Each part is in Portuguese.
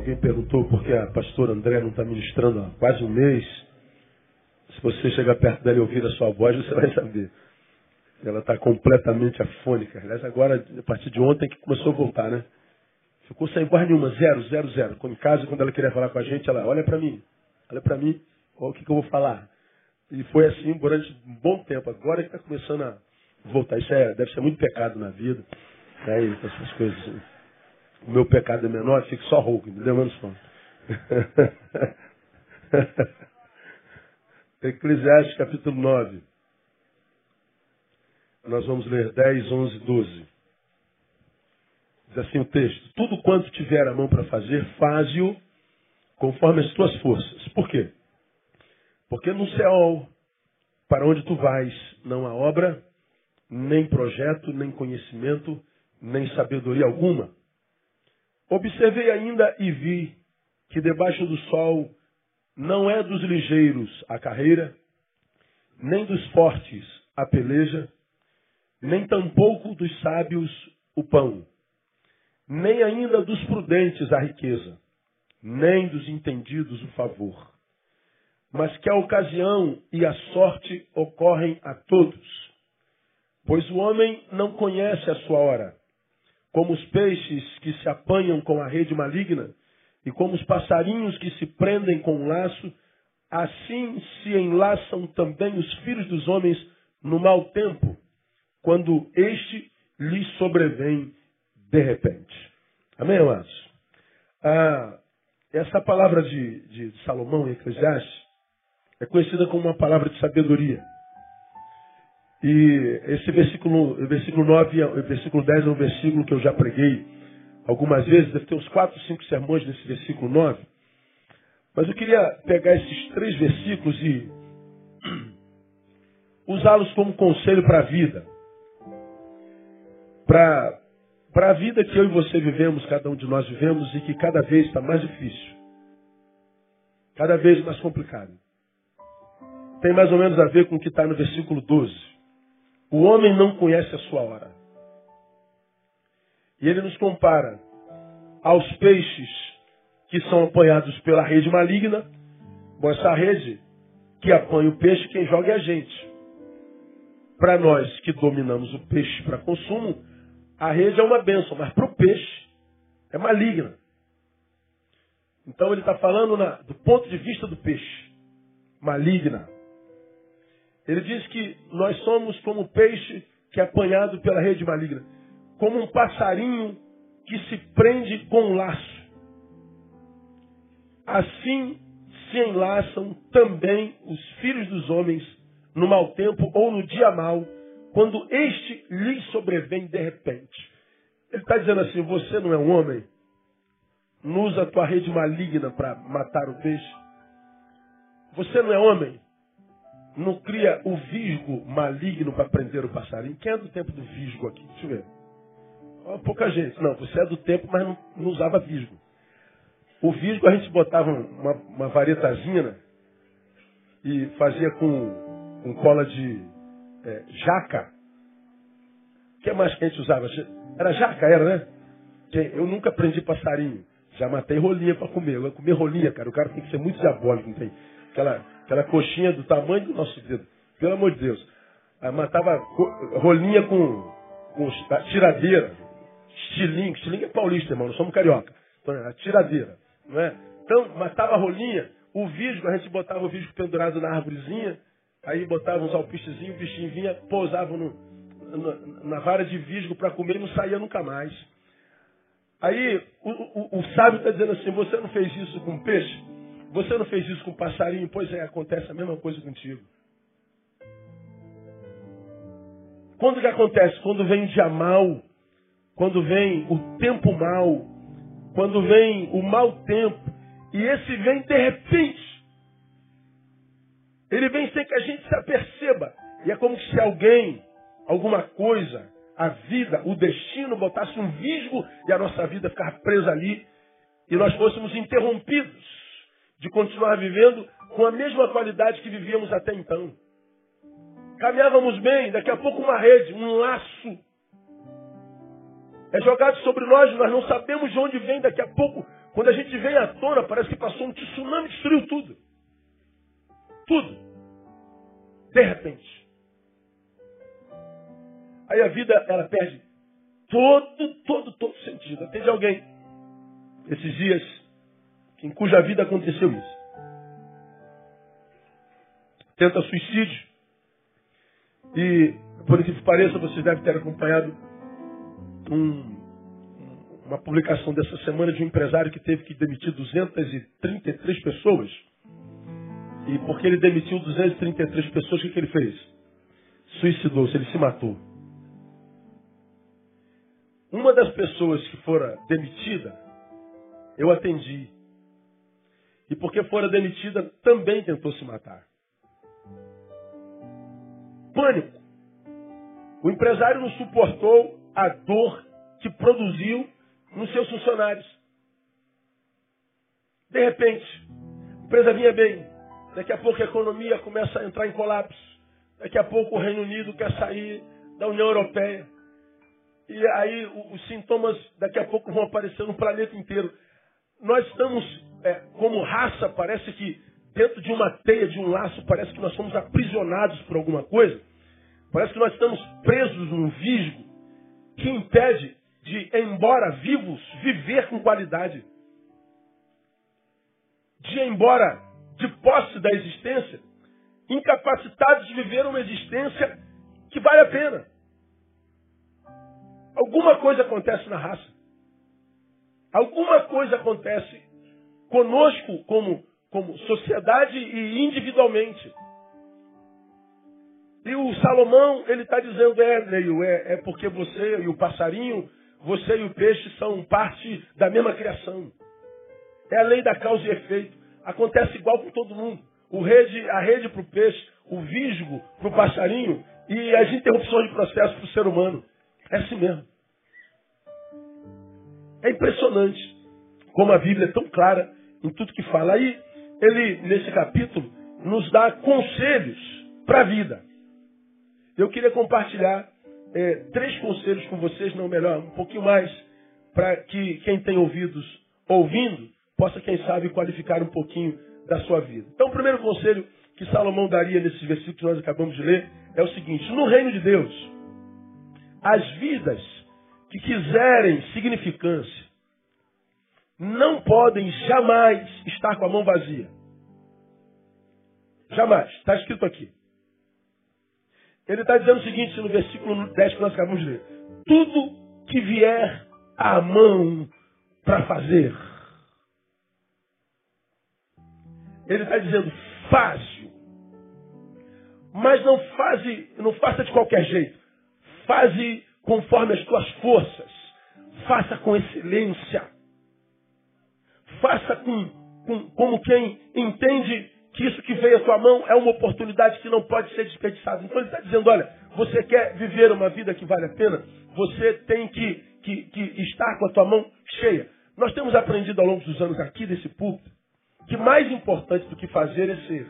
Alguém perguntou por que a pastora André não está ministrando há quase um mês. Se você chegar perto dela e ouvir a sua voz, você vai saber. Ela está completamente afônica. Aliás, agora, a partir de ontem que começou a voltar, né? Ficou sem voz nenhuma, zero, zero, zero. Em casa, quando ela queria falar com a gente, ela olha para mim, olha para mim, olha o que, que eu vou falar. E foi assim durante um bom tempo. Agora que está começando a voltar. Isso é, deve ser muito pecado na vida. Né? essas coisas. O meu pecado é menor, fico só rouco, entendeu? Menos fome. Eclesiastes capítulo 9. Nós vamos ler 10, 11, 12. Diz assim o texto: Tudo quanto tiver a mão para fazer, faze-o conforme as tuas forças. Por quê? Porque no céu, para onde tu vais, não há obra, nem projeto, nem conhecimento, nem sabedoria alguma. Observei ainda e vi que debaixo do sol não é dos ligeiros a carreira, nem dos fortes a peleja, nem tampouco dos sábios o pão, nem ainda dos prudentes a riqueza, nem dos entendidos o favor. Mas que a ocasião e a sorte ocorrem a todos. Pois o homem não conhece a sua hora. Como os peixes que se apanham com a rede maligna, e como os passarinhos que se prendem com um laço, assim se enlaçam também os filhos dos homens no mau tempo quando este lhe sobrevém de repente. Amém, amados? Ah, essa palavra de, de Salomão em Eclesiastes é conhecida como uma palavra de sabedoria. E esse versículo, versículo 9, o versículo 10 é um versículo que eu já preguei algumas vezes, deve ter uns 4, 5 sermões nesse versículo 9. Mas eu queria pegar esses três versículos e usá-los como conselho para a vida para a vida que eu e você vivemos, cada um de nós vivemos, e que cada vez está mais difícil. Cada vez mais complicado. Tem mais ou menos a ver com o que está no versículo 12. O homem não conhece a sua hora. E ele nos compara aos peixes que são apanhados pela rede maligna. Bom, essa rede que apanha o peixe, quem joga é a gente. Para nós que dominamos o peixe para consumo, a rede é uma bênção, mas para o peixe é maligna. Então ele está falando na, do ponto de vista do peixe. Maligna. Ele diz que nós somos como peixe que é apanhado pela rede maligna. Como um passarinho que se prende com um laço. Assim se enlaçam também os filhos dos homens no mau tempo ou no dia mau quando este lhe sobrevém de repente. Ele está dizendo assim: você não é um homem? Não usa a tua rede maligna para matar o peixe. Você não é homem? Não cria o visgo maligno para prender o passarinho. Quem é do tempo do visgo aqui? Deixa eu ver. pouca gente. Não, você é do tempo, mas não, não usava visgo. O visgo a gente botava uma, uma varetazinha e fazia com, com cola de é, jaca. O que mais que a gente usava? Era jaca, era, né? Eu nunca aprendi passarinho. Já matei rolinha para comer. Eu ia comer rolinha, cara. O cara tem que ser muito diabólico, não tem? Aquela, aquela coxinha do tamanho do nosso dedo. Pelo amor de Deus. Eu matava rolinha com, com tiradeira. Estilingue. Estilingue é paulista, irmão. Nós somos carioca. Então, a tiradeira. Não é? Então, matava rolinha. O visgo, a gente botava o visgo pendurado na árvorezinha Aí botavam uns alpistezinhos, o bichinho vinha, pousavam no, no, na vara de visgo para comer e não saía nunca mais. Aí o, o, o sábio está dizendo assim, você não fez isso com peixe? Você não fez isso com passarinho? Pois é, acontece a mesma coisa contigo. Quando que acontece? Quando vem o dia mal, quando vem o tempo mal, quando vem o mau tempo, e esse vem de repente. Ele vem sem que a gente se aperceba. E é como se alguém, alguma coisa, a vida, o destino botasse um visgo e a nossa vida ficar presa ali e nós fôssemos interrompidos de continuar vivendo com a mesma qualidade que vivíamos até então. Caminhávamos bem, daqui a pouco uma rede, um laço é jogado sobre nós, nós não sabemos de onde vem, daqui a pouco Quando a gente vem à tona, parece que passou um tsunami e destruiu tudo. Tudo. De repente. Aí a vida, ela perde todo, todo, todo sentido. Atende alguém, esses dias, em cuja vida aconteceu isso. Tenta suicídio. E, por que pareça, vocês devem ter acompanhado um, uma publicação dessa semana de um empresário que teve que demitir 233 pessoas. E porque ele demitiu 233 pessoas, o que, que ele fez? Suicidou-se, ele se matou. Uma das pessoas que fora demitida, eu atendi. E porque fora demitida, também tentou se matar. Pânico. O empresário não suportou a dor que produziu nos seus funcionários. De repente, a empresa vinha bem. Daqui a pouco a economia começa a entrar em colapso. Daqui a pouco o Reino Unido quer sair da União Europeia. E aí os sintomas daqui a pouco vão aparecer no planeta inteiro. Nós estamos, é, como raça, parece que dentro de uma teia, de um laço, parece que nós somos aprisionados por alguma coisa. Parece que nós estamos presos num visgo que impede de, embora vivos, viver com qualidade. De, embora de posse da existência, incapacitados de viver uma existência que vale a pena. Alguma coisa acontece na raça. Alguma coisa acontece conosco como, como sociedade e individualmente. E o Salomão, ele está dizendo, é, Neil, é, é porque você e o passarinho, você e o peixe são parte da mesma criação. É a lei da causa e efeito. Acontece igual com todo mundo. O rede, a rede para o peixe, o visgo para o passarinho e as interrupções de processo para o ser humano. É assim mesmo. É impressionante como a Bíblia é tão clara em tudo que fala. Aí, ele, nesse capítulo, nos dá conselhos para a vida. Eu queria compartilhar é, três conselhos com vocês, não melhor, um pouquinho mais, para que quem tem ouvidos ouvindo possa, quem sabe, qualificar um pouquinho da sua vida. Então, o primeiro conselho que Salomão daria nesses versículos que nós acabamos de ler é o seguinte: no reino de Deus, as vidas que quiserem significância não podem jamais estar com a mão vazia. Jamais. Está escrito aqui. Ele está dizendo o seguinte no versículo 10 que nós acabamos de ler. Tudo que vier à mão para fazer. Ele está dizendo, fácil. Mas não faze, não faça de qualquer jeito. Faze conforme as tuas forças. Faça com excelência. Faça com, com, como quem entende que isso que veio à tua mão é uma oportunidade que não pode ser desperdiçada. Então ele está dizendo, olha, você quer viver uma vida que vale a pena? Você tem que, que, que estar com a tua mão cheia. Nós temos aprendido ao longo dos anos aqui desse púlpito que mais importante do que fazer é ser.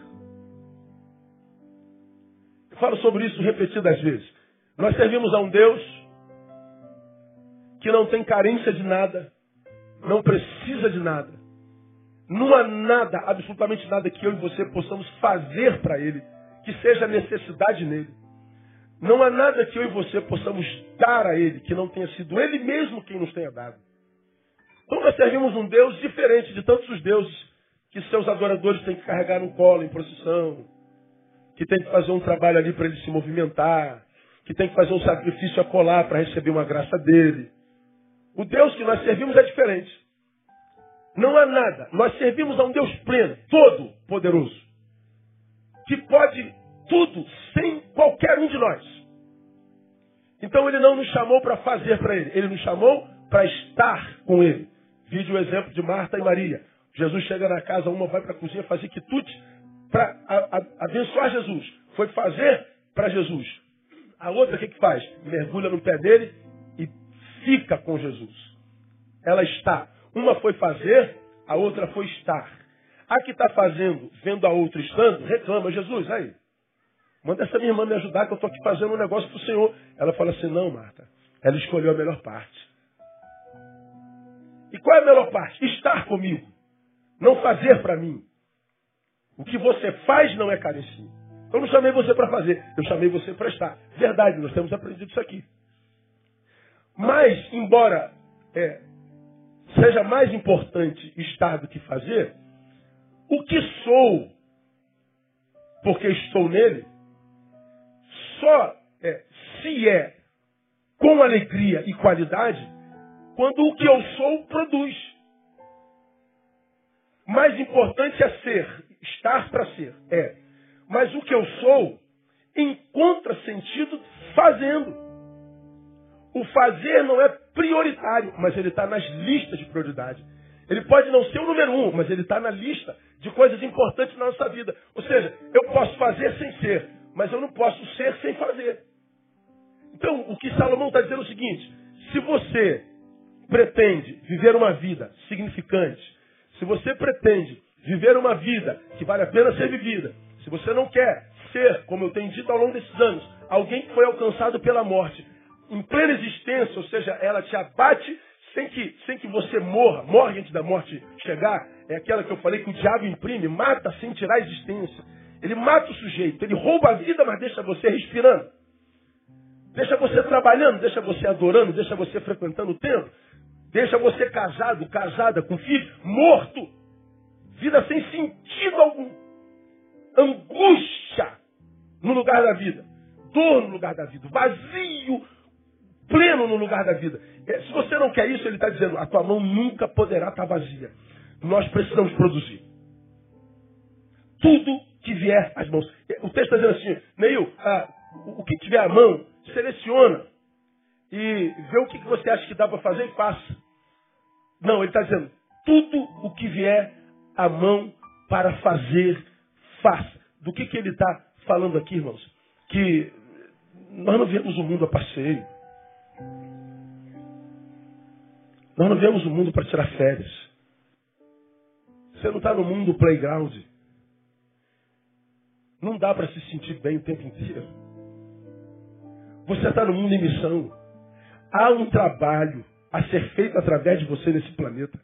Eu falo sobre isso repetidas vezes. Nós servimos a um Deus que não tem carência de nada, não precisa de nada. Não há nada, absolutamente nada que eu e você possamos fazer para Ele, que seja necessidade nele. Não há nada que eu e você possamos dar a Ele, que não tenha sido Ele mesmo quem nos tenha dado. Então nós servimos um Deus diferente de tantos os deuses que seus adoradores têm que carregar no colo em procissão, que tem que fazer um trabalho ali para ele se movimentar, que tem que fazer um sacrifício a colar para receber uma graça dele. O Deus que nós servimos é diferente. Não há nada. Nós servimos a um Deus pleno, todo poderoso, que pode tudo sem qualquer um de nós. Então ele não nos chamou para fazer para ele, ele nos chamou para estar com ele. Vide o exemplo de Marta e Maria. Jesus chega na casa, uma vai para a cozinha fazer quitute para abençoar Jesus. Foi fazer para Jesus. A outra o que, que faz? Mergulha no pé dele e fica com Jesus. Ela está. Uma foi fazer, a outra foi estar. A que está fazendo, vendo a outra estando, reclama, Jesus, aí, manda essa minha irmã me ajudar que eu estou aqui fazendo um negócio para o Senhor. Ela fala assim, não, Marta, ela escolheu a melhor parte. E qual é a melhor parte? Estar comigo. Não fazer para mim. O que você faz não é carecia. Eu não chamei você para fazer, eu chamei você para estar. Verdade, nós temos aprendido isso aqui. Mas, embora é, seja mais importante estar do que fazer, o que sou, porque estou nele, só é, se é com alegria e qualidade quando o que eu sou produz. Mais importante é ser, estar para ser, é. Mas o que eu sou encontra sentido fazendo. O fazer não é prioritário, mas ele está nas listas de prioridade. Ele pode não ser o número um, mas ele está na lista de coisas importantes na nossa vida. Ou seja, eu posso fazer sem ser, mas eu não posso ser sem fazer. Então, o que Salomão está dizendo é o seguinte: se você pretende viver uma vida significante, se você pretende viver uma vida que vale a pena ser vivida, se você não quer ser, como eu tenho dito ao longo desses anos, alguém que foi alcançado pela morte, em plena existência, ou seja, ela te abate sem que, sem que você morra, morre antes da morte chegar, é aquela que eu falei que o diabo imprime, mata sem tirar a existência. Ele mata o sujeito, ele rouba a vida, mas deixa você respirando. Deixa você trabalhando, deixa você adorando, deixa você frequentando o templo, deixa você casado, casada, com filho, morto. Vida sem sentido algum. Angústia no lugar da vida. Dor no lugar da vida. Vazio pleno no lugar da vida. É, se você não quer isso, ele está dizendo, a tua mão nunca poderá estar tá vazia. Nós precisamos produzir. Tudo que vier às mãos. É, o texto está dizendo assim, Neil, ah, o que tiver à mão, seleciona e vê o que você acha que dá para fazer e faça. Não, ele está dizendo, tudo o que vier à mão para fazer, faça. Do que, que ele está falando aqui, irmãos? Que nós não vemos o mundo a passeio. Nós não viemos o mundo para tirar férias. Você não está no mundo playground. Não dá para se sentir bem o tempo inteiro. Você está no mundo em missão. Há um trabalho a ser feito através de você nesse planeta.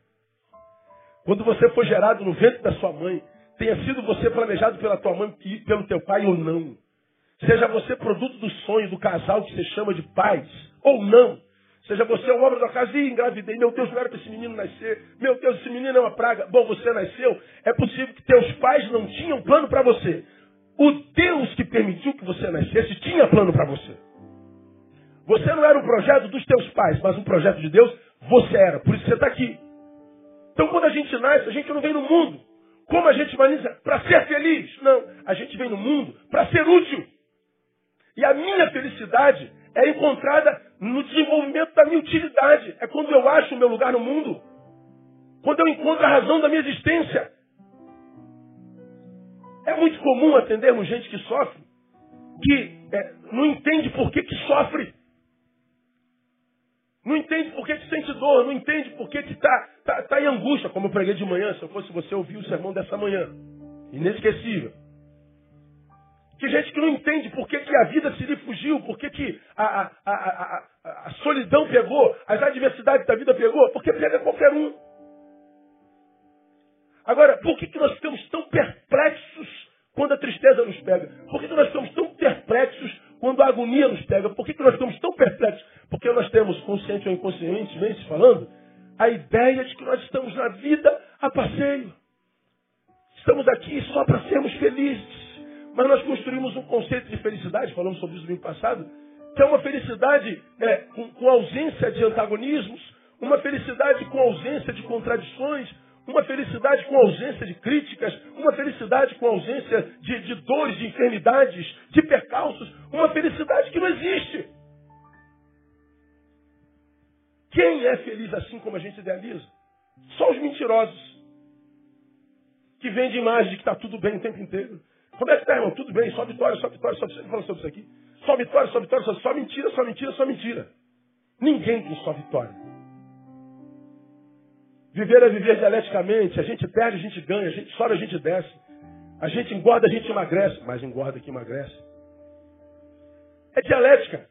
Quando você foi gerado no ventre da sua mãe, tenha sido você planejado pela tua mãe e pelo teu pai ou não. Seja você produto do sonho do casal que você chama de pais ou não. Seja você um homem da casa e engravidei. Meu Deus, não era para esse menino nascer. Meu Deus, esse menino é uma praga. Bom, você nasceu. É possível que teus pais não tinham plano para você. O Deus que permitiu que você nascesse tinha plano para você. Você não era um projeto dos teus pais, mas um projeto de Deus, você era. Por isso você está aqui. Então quando a gente nasce, a gente não vem no mundo. Como a gente vai para ser feliz? Não. A gente vem no mundo para ser útil. E a minha felicidade é encontrada no desenvolvimento da minha utilidade. É quando eu acho o meu lugar no mundo. Quando eu encontro a razão da minha existência. É muito comum atendermos gente que sofre, que é, não entende por que, que sofre. Não entende por que, que sente dor, não entende por que está tá, tá em angústia, como eu preguei de manhã, se eu fosse você ouvir o sermão dessa manhã. Inesquecível. Que gente que não entende por que, que a vida se lhe fugiu, por que, que a, a, a, a, solidão pegou, as adversidades da vida pegou, porque pega qualquer um. Agora, por que, que nós ficamos tão perplexos quando a tristeza nos pega? Por que, que nós ficamos tão perplexos quando a agonia nos pega? Por que, que nós ficamos tão perplexos? Porque nós temos, consciente ou inconscientemente falando, a ideia de que nós estamos na vida a passeio. Estamos aqui só para sermos felizes. Mas nós construímos um conceito de felicidade, falamos sobre isso no passado, que é uma felicidade é, com, com ausência de antagonismos, uma felicidade com ausência de contradições, uma felicidade com ausência de críticas, uma felicidade com ausência de, de, dores, de enfermidades, de percalços, uma felicidade que não existe. Quem é feliz assim como a gente idealiza? Só os mentirosos. Que vendem imagem de que está tudo bem o tempo inteiro. Como é que está, irmão? Tudo bem, só vitória, só vitória, só vitória. Fala sobre isso aqui. Só vitória, só vitória, só, só mentira, só mentira, só mentira. Ninguém tem só vitória. Viver é viver dialeticamente. A gente perde, a gente ganha. A gente sobe, a gente desce. A gente engorda, a gente emagrece. Mas engorda que emagrece. É dialética.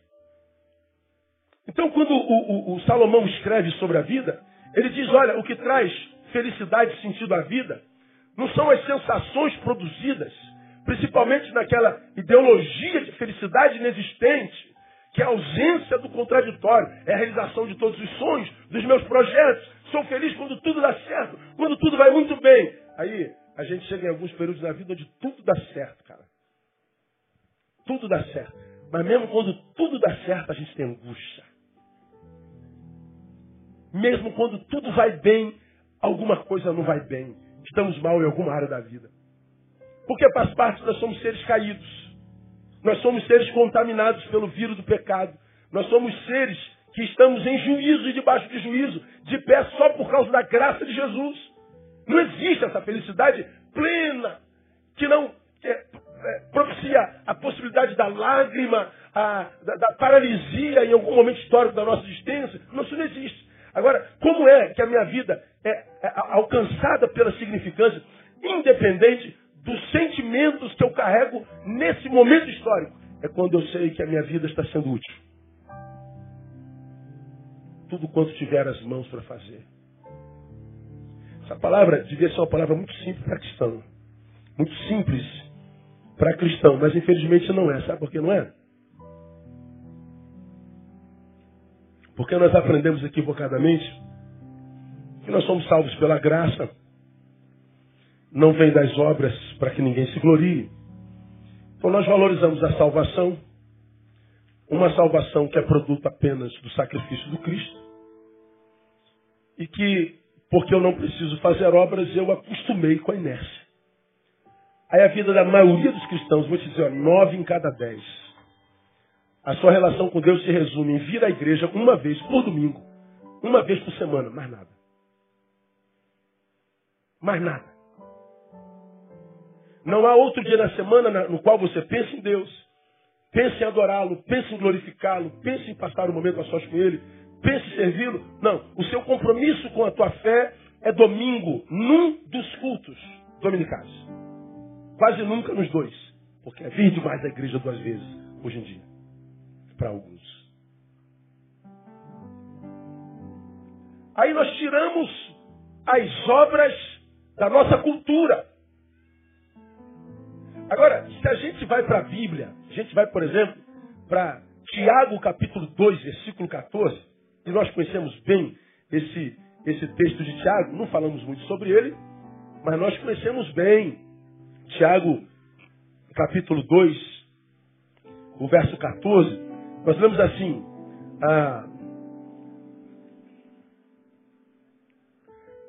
Então, quando o, o, o Salomão escreve sobre a vida, Ele diz: olha, o que traz felicidade e sentido à vida não são as sensações produzidas, principalmente naquela ideologia de felicidade inexistente, que é a ausência do contraditório, é a realização de todos os sonhos, dos meus projetos. Sou feliz quando tudo dá certo, quando tudo vai muito bem. Aí a gente chega em alguns períodos da vida onde tudo dá certo, cara. Tudo dá certo. Mas mesmo quando tudo dá certo, a gente tem angústia. Mesmo quando tudo vai bem, alguma coisa não vai bem. Estamos mal em alguma área da vida. Porque faz parte, nós somos seres caídos. Nós somos seres contaminados pelo vírus do pecado. Nós somos seres que estamos em juízo e debaixo de juízo, de pé só por causa da graça de Jesus. Não existe essa felicidade plena que não é, é, propicia a possibilidade da lágrima, a, da, da, paralisia em algum momento histórico da nossa existência. Isso não existe. Agora, como é que a minha vida é, é alcançada pela significância, independente dos sentimentos que eu carrego nesse momento histórico? É quando eu sei que a minha vida está sendo útil. Tudo quanto tiver as mãos para fazer. Essa palavra devia ser uma palavra muito simples para cristão. Muito simples para cristão, mas infelizmente não é. Sabe por que não é? Porque nós aprendemos equivocadamente que nós somos salvos pela graça. Não vem das obras para que ninguém se glorie. Então nós valorizamos a salvação, uma salvação que é produto apenas do sacrifício do Cristo. E que, porque eu não preciso fazer obras, eu acostumei com a inércia. Aí a vida da maioria dos cristãos, vou te dizer, ó, nove em cada dez, a sua relação com Deus se resume em vir à igreja uma vez por domingo, uma vez por semana, mais nada. Mais nada. Não há outro dia na semana no qual você pensa em Deus, pense em adorá-lo, pense em glorificá-lo, pense em passar um momento a sós com Ele, pense em servi-lo. Não, o seu compromisso com a tua fé é domingo, num dos cultos dominicais. Quase nunca nos dois, porque é vir demais à igreja duas vezes hoje em dia para alguns. Aí nós tiramos as obras da nossa cultura. Agora, se a gente vai para a Bíblia, a gente vai, por exemplo, para Tiago capítulo 2, versículo 14, e nós conhecemos bem esse, esse texto de Tiago, não falamos muito sobre ele, mas nós conhecemos bem. Tiago capítulo 2, o verso 14, nós lemos assim, ah,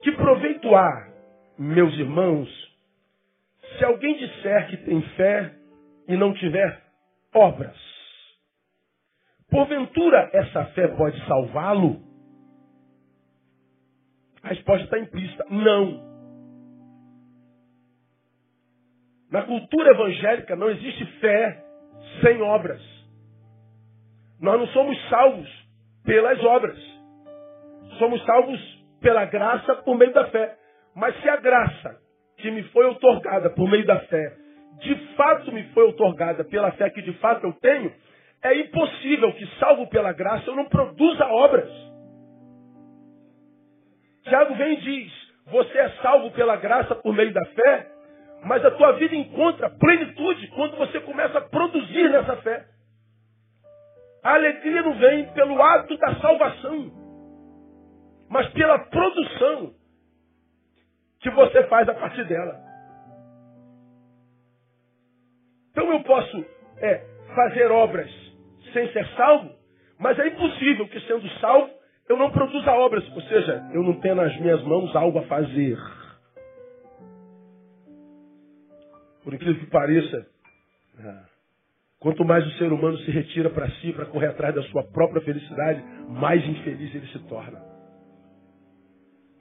que proveito há, meus irmãos, se alguém disser que tem fé e não tiver obras? Porventura essa fé pode salvá-lo? A resposta está implícita: não. Na cultura evangélica não existe fé sem obras. Nós não somos salvos pelas obras. Somos salvos pela graça por meio da fé. Mas se a graça que me foi otorgada por meio da fé, de fato me foi otorgada pela fé que de fato eu tenho, é impossível que, salvo pela graça, eu não produza obras. Tiago vem e diz: Você é salvo pela graça por meio da fé, mas a tua vida encontra plenitude quando você começa a produzir nessa fé. A alegria não vem pelo ato da salvação, mas pela produção que você faz a partir dela. Então eu posso é, fazer obras sem ser salvo, mas é impossível que sendo salvo eu não produza obras, ou seja, eu não tenho nas minhas mãos algo a fazer. Por incrível que pareça, ah, Quanto mais o ser humano se retira para si, para correr atrás da sua própria felicidade, mais infeliz ele se torna.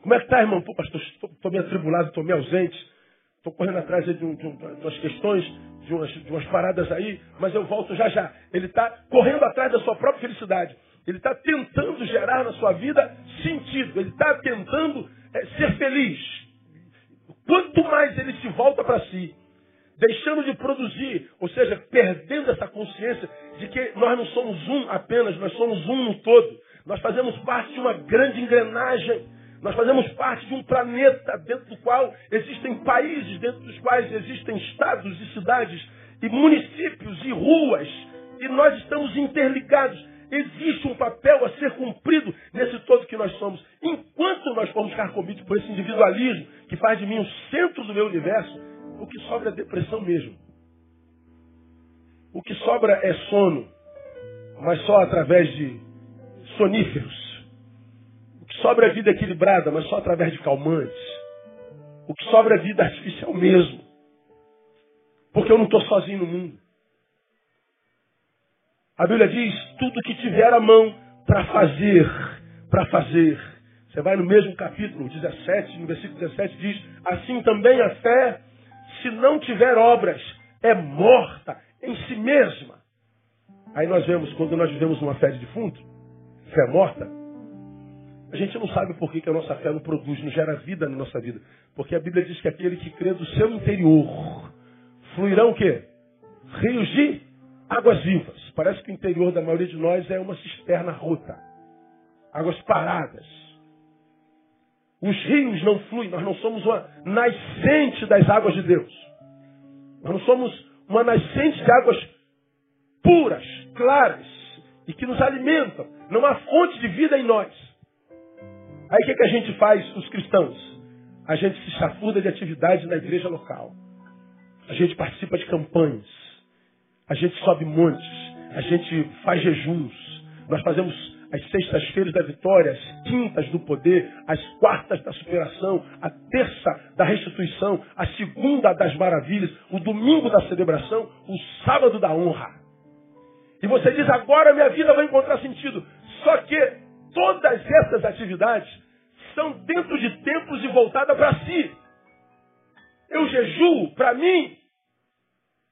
Como é que está, irmão? Pô, pastor, estou meio atribulado, estou meio ausente. Estou correndo atrás de, um, de, um, de, umas questões, de umas, de umas paradas aí, mas eu volto já já. Ele está correndo atrás da sua própria felicidade. Ele está tentando gerar na sua vida sentido. Ele está tentando é, ser feliz. Quanto mais ele se volta para si, deixando de produzir, ou seja, perdendo essa consciência de que nós não somos um apenas, nós somos um no todo. Nós fazemos parte de uma grande engrenagem. Nós fazemos parte de um planeta dentro do qual existem países, dentro dos quais existem estados e cidades e municípios e ruas. E nós estamos interligados. Existe um papel a ser cumprido nesse todo que nós somos. Enquanto nós formos carcomidos por esse individualismo que faz de mim o centro do meu universo, o que sobra é depressão mesmo. O que sobra é sono, mas só através de soníferos. Sobra é vida equilibrada, mas só através de calmantes. O que sobra é vida artificial mesmo. Porque eu não estou sozinho no mundo. A Bíblia diz: tudo que tiver a mão para fazer, para fazer. Você vai no mesmo capítulo 17, no versículo 17, diz: Assim também a fé, se não tiver obras, é morta em si mesma. Aí nós vemos, quando nós vivemos uma fé de defunto, fé morta, a gente não sabe por que, que a nossa fé não produz, não gera vida na nossa vida. Porque a Bíblia diz que aquele que crê do seu interior fluirão o quê? Rios de águas vivas. Parece que o interior da maioria de nós é uma cisterna rota. Águas paradas. Os rios não fluem, nós não somos uma nascente das águas de Deus. Nós não somos uma nascente de águas puras, claras e que nos alimentam. Não há fonte de vida em nós. Aí o que, que a gente faz, os cristãos? A gente se chafurda de atividade na igreja local. A gente participa de campanhas. A gente sobe montes. A gente faz jejuns. Nós fazemos as sextas-feiras da vitória, as quintas do poder, as quartas da superação, a terça da restituição, a segunda das maravilhas, o domingo da celebração, o sábado da honra. E você diz, agora minha vida vai encontrar sentido. Só que todas essas atividades são dentro de templos e voltadas para si. Eu jejuo para mim.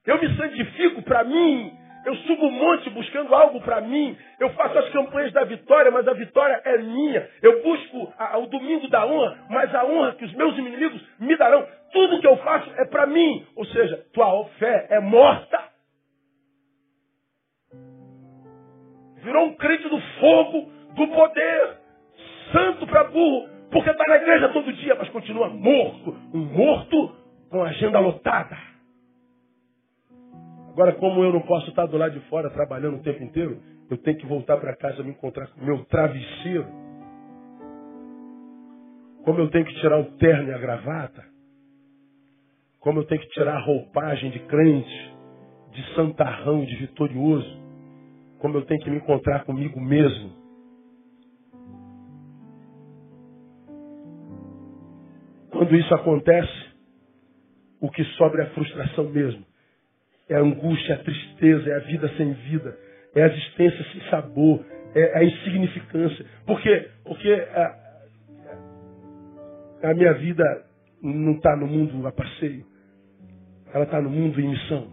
Eu me santifico para mim. Eu subo um monte buscando algo para mim. Eu faço as campanhas da vitória, mas a vitória é minha. Eu busco a, o domingo da honra, mas a honra que os meus inimigos me darão. Tudo que eu faço é para mim. Ou seja, tua fé é morta. Virou um crente do fogo do poder, santo para burro, porque está na igreja todo dia, mas continua morto. Um morto com agenda lotada. Agora, como eu não posso estar do lado de fora trabalhando o tempo inteiro, eu tenho que voltar para casa me encontrar com o meu travesseiro. Como eu tenho que tirar o terno e a gravata. Como eu tenho que tirar a roupagem de crente, de santarrão, de vitorioso. Como eu tenho que me encontrar comigo mesmo Quando isso acontece, o que sobra é a frustração mesmo. É a angústia, é a tristeza, é a vida sem vida, é a existência sem sabor, é a insignificância. Por quê? Porque a, a minha vida não está no mundo a passeio. Ela está no mundo em missão.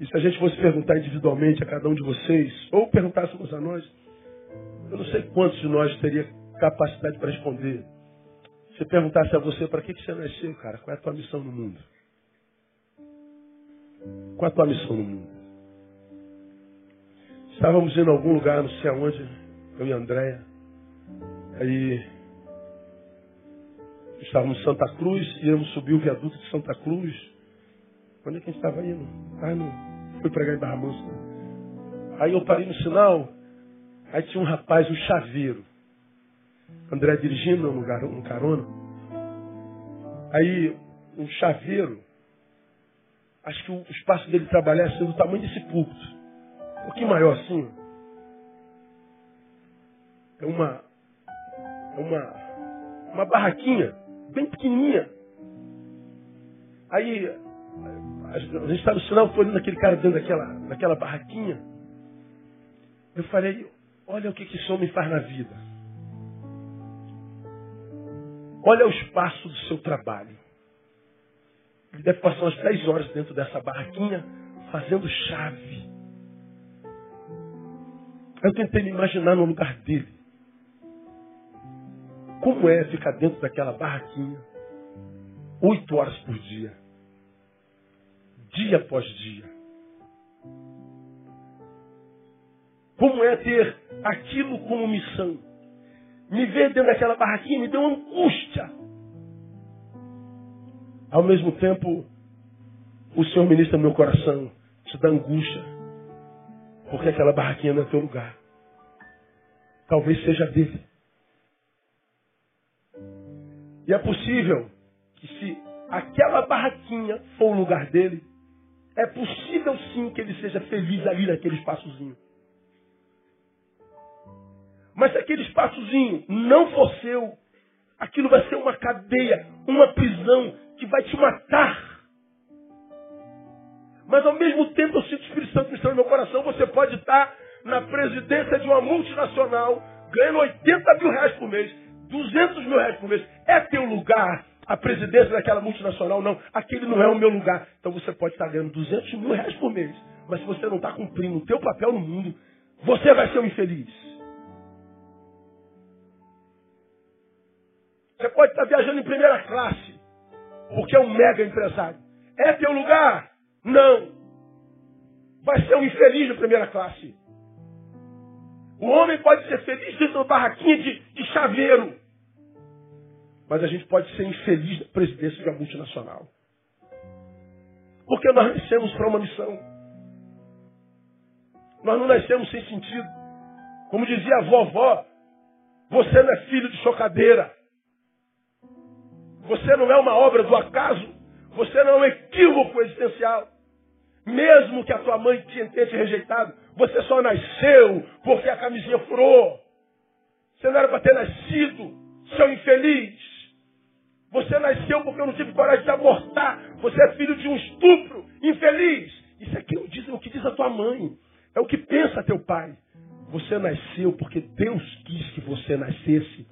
E se a gente fosse perguntar individualmente a cada um de vocês, ou perguntássemos a nós, eu não sei quantos de nós teria capacidade para responder. Se perguntasse a você, para que, que você nasceu, cara? Qual é a tua missão no mundo? Qual é a tua missão no mundo? Estávamos a algum lugar, não sei aonde, eu e a Andréia. Aí estávamos em Santa Cruz, íamos subir o viaduto de Santa Cruz. Onde é que a gente estava indo? Ah, não. Fui pregar em Barra Mansa. Aí eu parei no sinal, aí tinha um rapaz, um chaveiro. André dirigindo um, lugar, um carona. Aí, um chaveiro, acho que o espaço dele trabalhar é do tamanho desse púlpito. Um pouquinho maior assim. É uma, é uma, uma barraquinha, bem pequenininha. Aí, a gente está no sinal, estou olhando aquele cara dentro daquela, daquela barraquinha. Eu falei, olha o que, que esse homem faz na vida. Olha o espaço do seu trabalho. Ele deve passar umas 10 horas dentro dessa barraquinha fazendo chave. Eu tentei me imaginar no lugar dele. Como é ficar dentro daquela barraquinha oito horas por dia, dia após dia? Como é ter aquilo como missão? Me ver dentro daquela barraquinha me deu angústia. Ao mesmo tempo, o Senhor ministra meu coração, te dá angústia, porque aquela barraquinha não é teu lugar. Talvez seja dele. E é possível que se aquela barraquinha for o lugar dele, é possível sim que ele seja feliz ali naquele espaçozinho. Mas se aquele espaçozinho não for seu, aquilo vai ser uma cadeia, uma prisão que vai te matar. Mas ao mesmo tempo eu sinto o Espírito Santo ministrando no meu coração, você pode estar na presidência de uma multinacional, ganhando 80 mil reais por mês, 200 mil reais por mês. É teu lugar a presidência daquela multinacional? Não, aquele não é o meu lugar. Então você pode estar ganhando 200 mil reais por mês, mas se você não está cumprindo o teu papel no mundo, você vai ser um infeliz. Você pode estar viajando em primeira classe, porque é um mega empresário. É teu lugar? Não. Vai ser um infeliz na primeira classe. O homem pode ser feliz dentro de uma barraquinha de, de chaveiro. Mas a gente pode ser infeliz na presidência de uma multinacional. Porque nós nascemos para uma missão. Nós não nascemos sem sentido. Como dizia a vovó, você não é filho de chocadeira. Você não é uma obra do acaso. Você não é um equívoco existencial. Mesmo que a tua mãe tenha te rejeitado, você só nasceu porque a camisinha furou. Você não era para ter nascido, seu infeliz. Você nasceu porque eu não tive coragem de abortar. Você é filho de um estupro, infeliz. Isso aqui é o que diz a tua mãe. É o que pensa teu pai. Você nasceu porque Deus quis que você nascesse.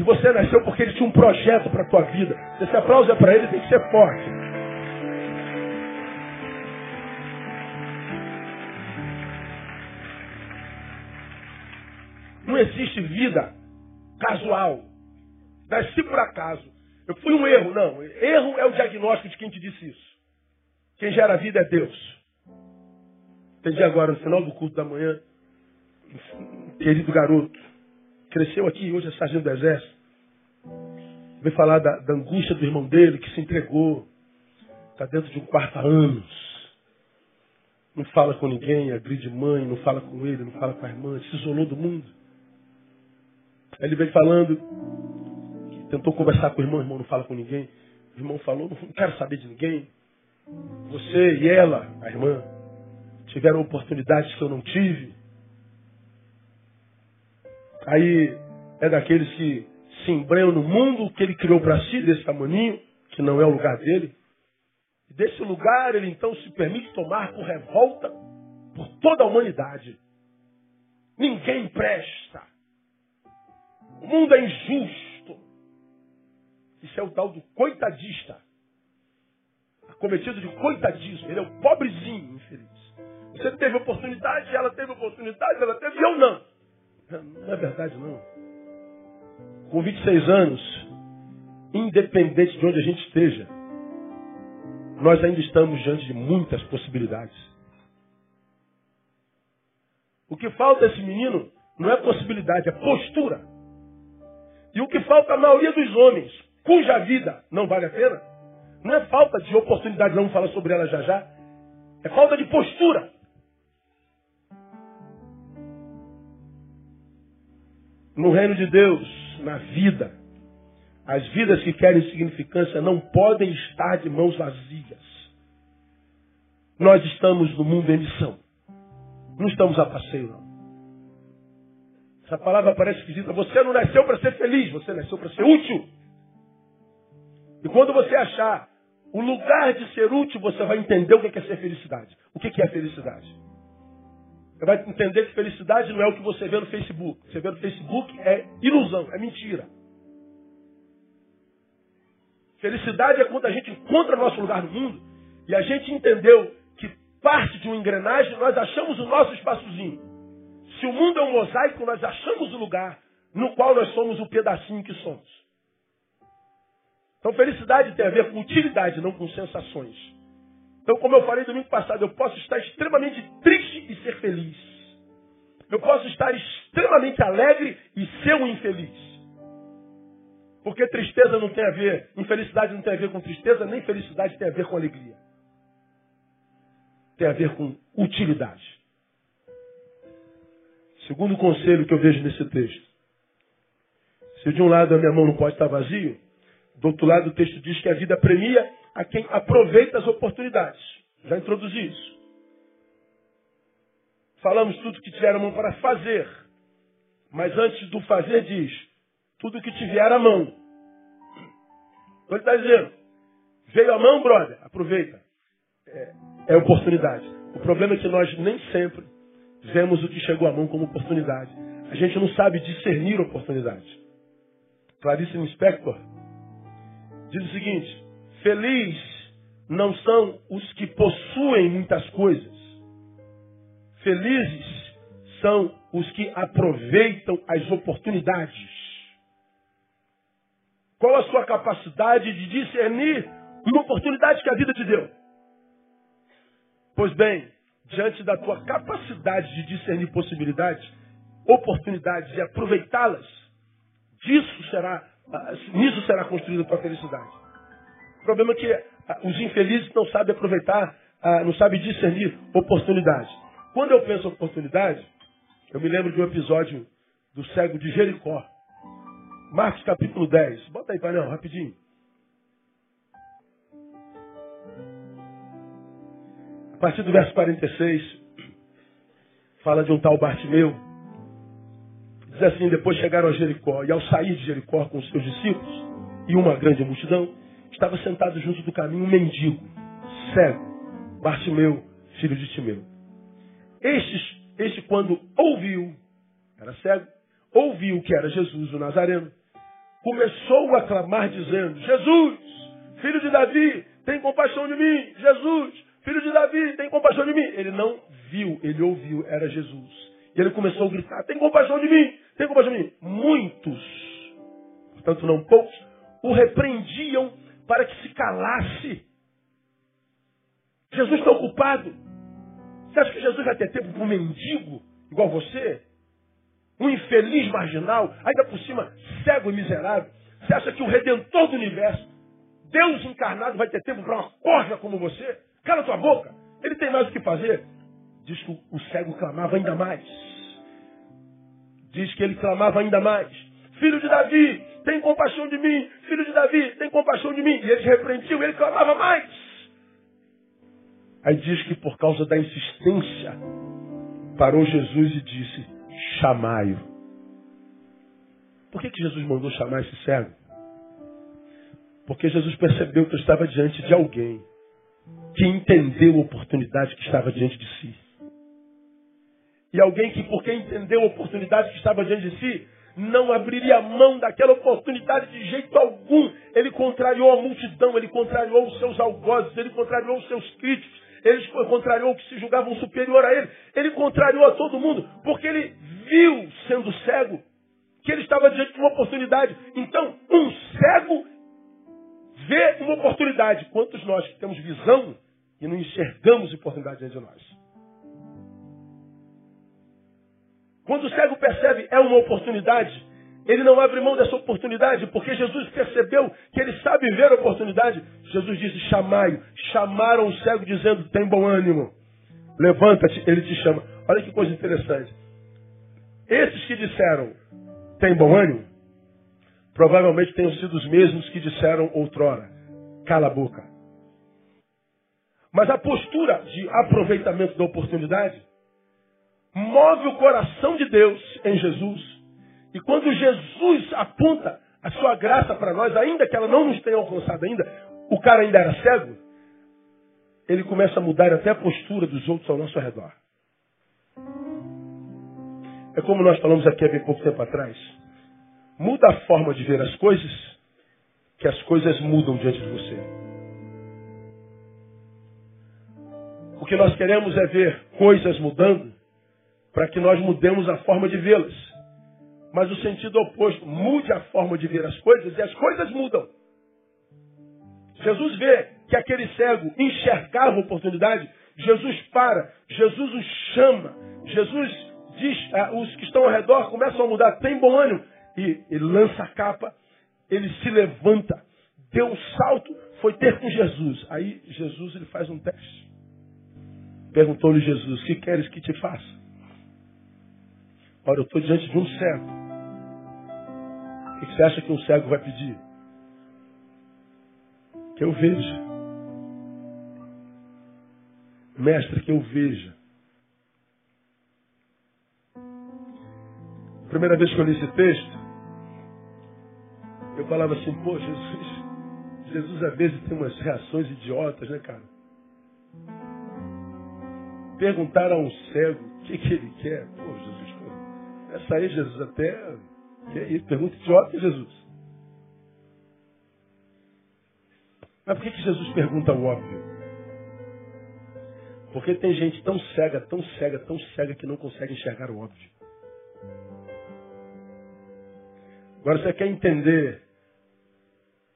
E você nasceu porque ele tinha um projeto para a tua vida. Esse aplauso é para ele, tem que ser forte. Não existe vida casual. Nasci por acaso. Eu fui um erro. Não, erro é o diagnóstico de quem te disse isso. Quem gera vida é Deus. Entendi agora, no final do culto da manhã, querido garoto, cresceu aqui, hoje é sargento do exército. Veio falar da, da angústia do irmão dele que se entregou. Está dentro de um quarto há anos. Não fala com ninguém, agride mãe, não fala com ele, não fala com a irmã, se isolou do mundo. Aí ele veio falando que tentou conversar com o irmão, o irmão não fala com ninguém. O irmão falou, não quero saber de ninguém. Você e ela, a irmã, tiveram oportunidades que eu não tive. Aí é daqueles que se embrenham no mundo que ele criou para si, desse tamanho, que não é o lugar dele. Desse lugar ele então se permite tomar por revolta por toda a humanidade. Ninguém presta. O mundo é injusto. Isso é o tal do coitadista. Acometido de coitadismo. Ele é o pobrezinho, infeliz. Você teve oportunidade, ela teve oportunidade, ela teve e eu não. Não é verdade, não. Com 26 anos, independente de onde a gente esteja, nós ainda estamos diante de muitas possibilidades. O que falta a esse menino não é possibilidade, é postura. E o que falta a maioria dos homens, cuja vida não vale a pena, não é falta de oportunidade, não vamos falar sobre ela já já, é falta de postura. No reino de Deus, na vida, as vidas que querem significância não podem estar de mãos vazias. Nós estamos no mundo em missão. Não estamos a passeio, não. Essa palavra parece esquisita. Você não nasceu para ser feliz, você nasceu para ser útil. E quando você achar o lugar de ser útil, você vai entender o que é ser felicidade. O que é felicidade? Você vai entender que felicidade não é o que você vê no Facebook. Você vê no Facebook é ilusão, é mentira. Felicidade é quando a gente encontra nosso lugar no mundo e a gente entendeu que parte de uma engrenagem nós achamos o nosso espaçozinho. Se o mundo é um mosaico, nós achamos o lugar no qual nós somos o pedacinho que somos. Então felicidade tem a ver com utilidade, não com sensações. Então, como eu falei domingo passado, eu posso estar extremamente triste e ser feliz. Eu posso estar extremamente alegre e ser um infeliz. Porque tristeza não tem a ver, infelicidade não tem a ver com tristeza, nem felicidade tem a ver com alegria. Tem a ver com utilidade. Segundo conselho que eu vejo nesse texto. Se de um lado a minha mão não pode estar vazio, do outro lado o texto diz que a vida premia a quem aproveita as oportunidades. Já introduzi isso. Falamos tudo que tiver a mão para fazer. Mas antes do fazer diz, tudo que tiver a mão. Então ele está dizendo, veio a mão, brother, aproveita. É, é oportunidade. O problema é que nós nem sempre vemos o que chegou à mão como oportunidade. A gente não sabe discernir oportunidade. Clarice Inspector diz o seguinte: feliz não são os que possuem muitas coisas, Felizes são os que aproveitam as oportunidades. Qual a sua capacidade de discernir uma oportunidade que a vida te deu? Pois bem, diante da tua capacidade de discernir possibilidades, oportunidades e aproveitá-las, disso será, ah, nisso será construída a tua felicidade. O problema é que ah, os infelizes não sabem aproveitar, ah, não sabem discernir oportunidades. Quando eu penso oportunidade, eu me lembro de um episódio do cego de Jericó. Marcos capítulo 10. Bota aí, painel, rapidinho. A partir do verso 46, fala de um tal Bartimeu. Diz assim, depois chegaram a Jericó, e ao sair de Jericó com os seus discípulos e uma grande multidão, estava sentado junto do caminho um mendigo, cego, Bartimeu, filho de Timeu. Este, este quando ouviu, era cego, ouviu que era Jesus o Nazareno, começou a clamar dizendo, Jesus, filho de Davi, tem compaixão de mim. Jesus, filho de Davi, tem compaixão de mim. Ele não viu, ele ouviu, era Jesus. E ele começou a gritar, tem compaixão de mim, tem compaixão de mim. Muitos, portanto não poucos, o repreendiam para que se calasse. Jesus está ocupado. Você acha que Jesus vai ter tempo para um mendigo igual você? Um infeliz marginal, ainda por cima cego e miserável? Você acha que o redentor do universo, Deus encarnado, vai ter tempo para uma corja como você? Cala tua boca. Ele tem mais o que fazer. Diz que o cego clamava ainda mais. Diz que ele clamava ainda mais. Filho de Davi, tem compaixão de mim. Filho de Davi, tem compaixão de mim. E eles repreendiam, ele clamava mais. Aí diz que por causa da insistência, parou Jesus e disse: chamai-o. Por que, que Jesus mandou chamar esse cego? Porque Jesus percebeu que estava diante de alguém que entendeu a oportunidade que estava diante de si. E alguém que, porque entendeu a oportunidade que estava diante de si, não abriria mão daquela oportunidade de jeito algum. Ele contrariou a multidão, ele contrariou os seus algozes, ele contrariou os seus críticos, ele contrariou o que se julgavam superior a ele. Ele contrariou a todo mundo, porque ele viu, sendo cego, que ele estava diante de uma oportunidade. Então, um cego vê uma oportunidade. Quantos nós que temos visão e não enxergamos oportunidade diante de nós? Quando o cego percebe é uma oportunidade, ele não abre mão dessa oportunidade, porque Jesus percebeu que ele sabe ver a oportunidade. Jesus disse: chamai Chamaram o cego dizendo: tem bom ânimo. Levanta-te, ele te chama. Olha que coisa interessante. Esses que disseram: tem bom ânimo, provavelmente tenham sido os mesmos que disseram outrora: cala a boca. Mas a postura de aproveitamento da oportunidade move o coração de Deus em Jesus e quando Jesus aponta a sua graça para nós, ainda que ela não nos tenha alcançado ainda, o cara ainda era cego, ele começa a mudar até a postura dos outros ao nosso redor. É como nós falamos aqui há bem pouco tempo atrás. Muda a forma de ver as coisas, que as coisas mudam diante de você. O que nós queremos é ver coisas mudando, para que nós mudemos a forma de vê-las mas o sentido oposto. Mude a forma de ver as coisas e as coisas mudam. Jesus vê que aquele cego enxergava a oportunidade, Jesus para, Jesus o chama, Jesus diz, ah, os que estão ao redor começam a mudar, tem bom ânimo. E lança a capa, ele se levanta, deu um salto, foi ter com Jesus. Aí Jesus ele faz um teste. Perguntou-lhe Jesus, que queres que te faça? Ora, eu estou diante de um cego. O que você acha que um cego vai pedir? Que eu veja. Mestre, que eu veja. Primeira vez que eu li esse texto, eu falava assim, pô, Jesus, Jesus às vezes tem umas reações idiotas, né, cara? Perguntar a um cego o que, que ele quer. Pô, Jesus, essa aí, Jesus, até. É isso? Pergunta idiota, Jesus. Mas por que, que Jesus pergunta o óbvio? Porque tem gente tão cega, tão cega, tão cega que não consegue enxergar o óbvio. Agora você quer entender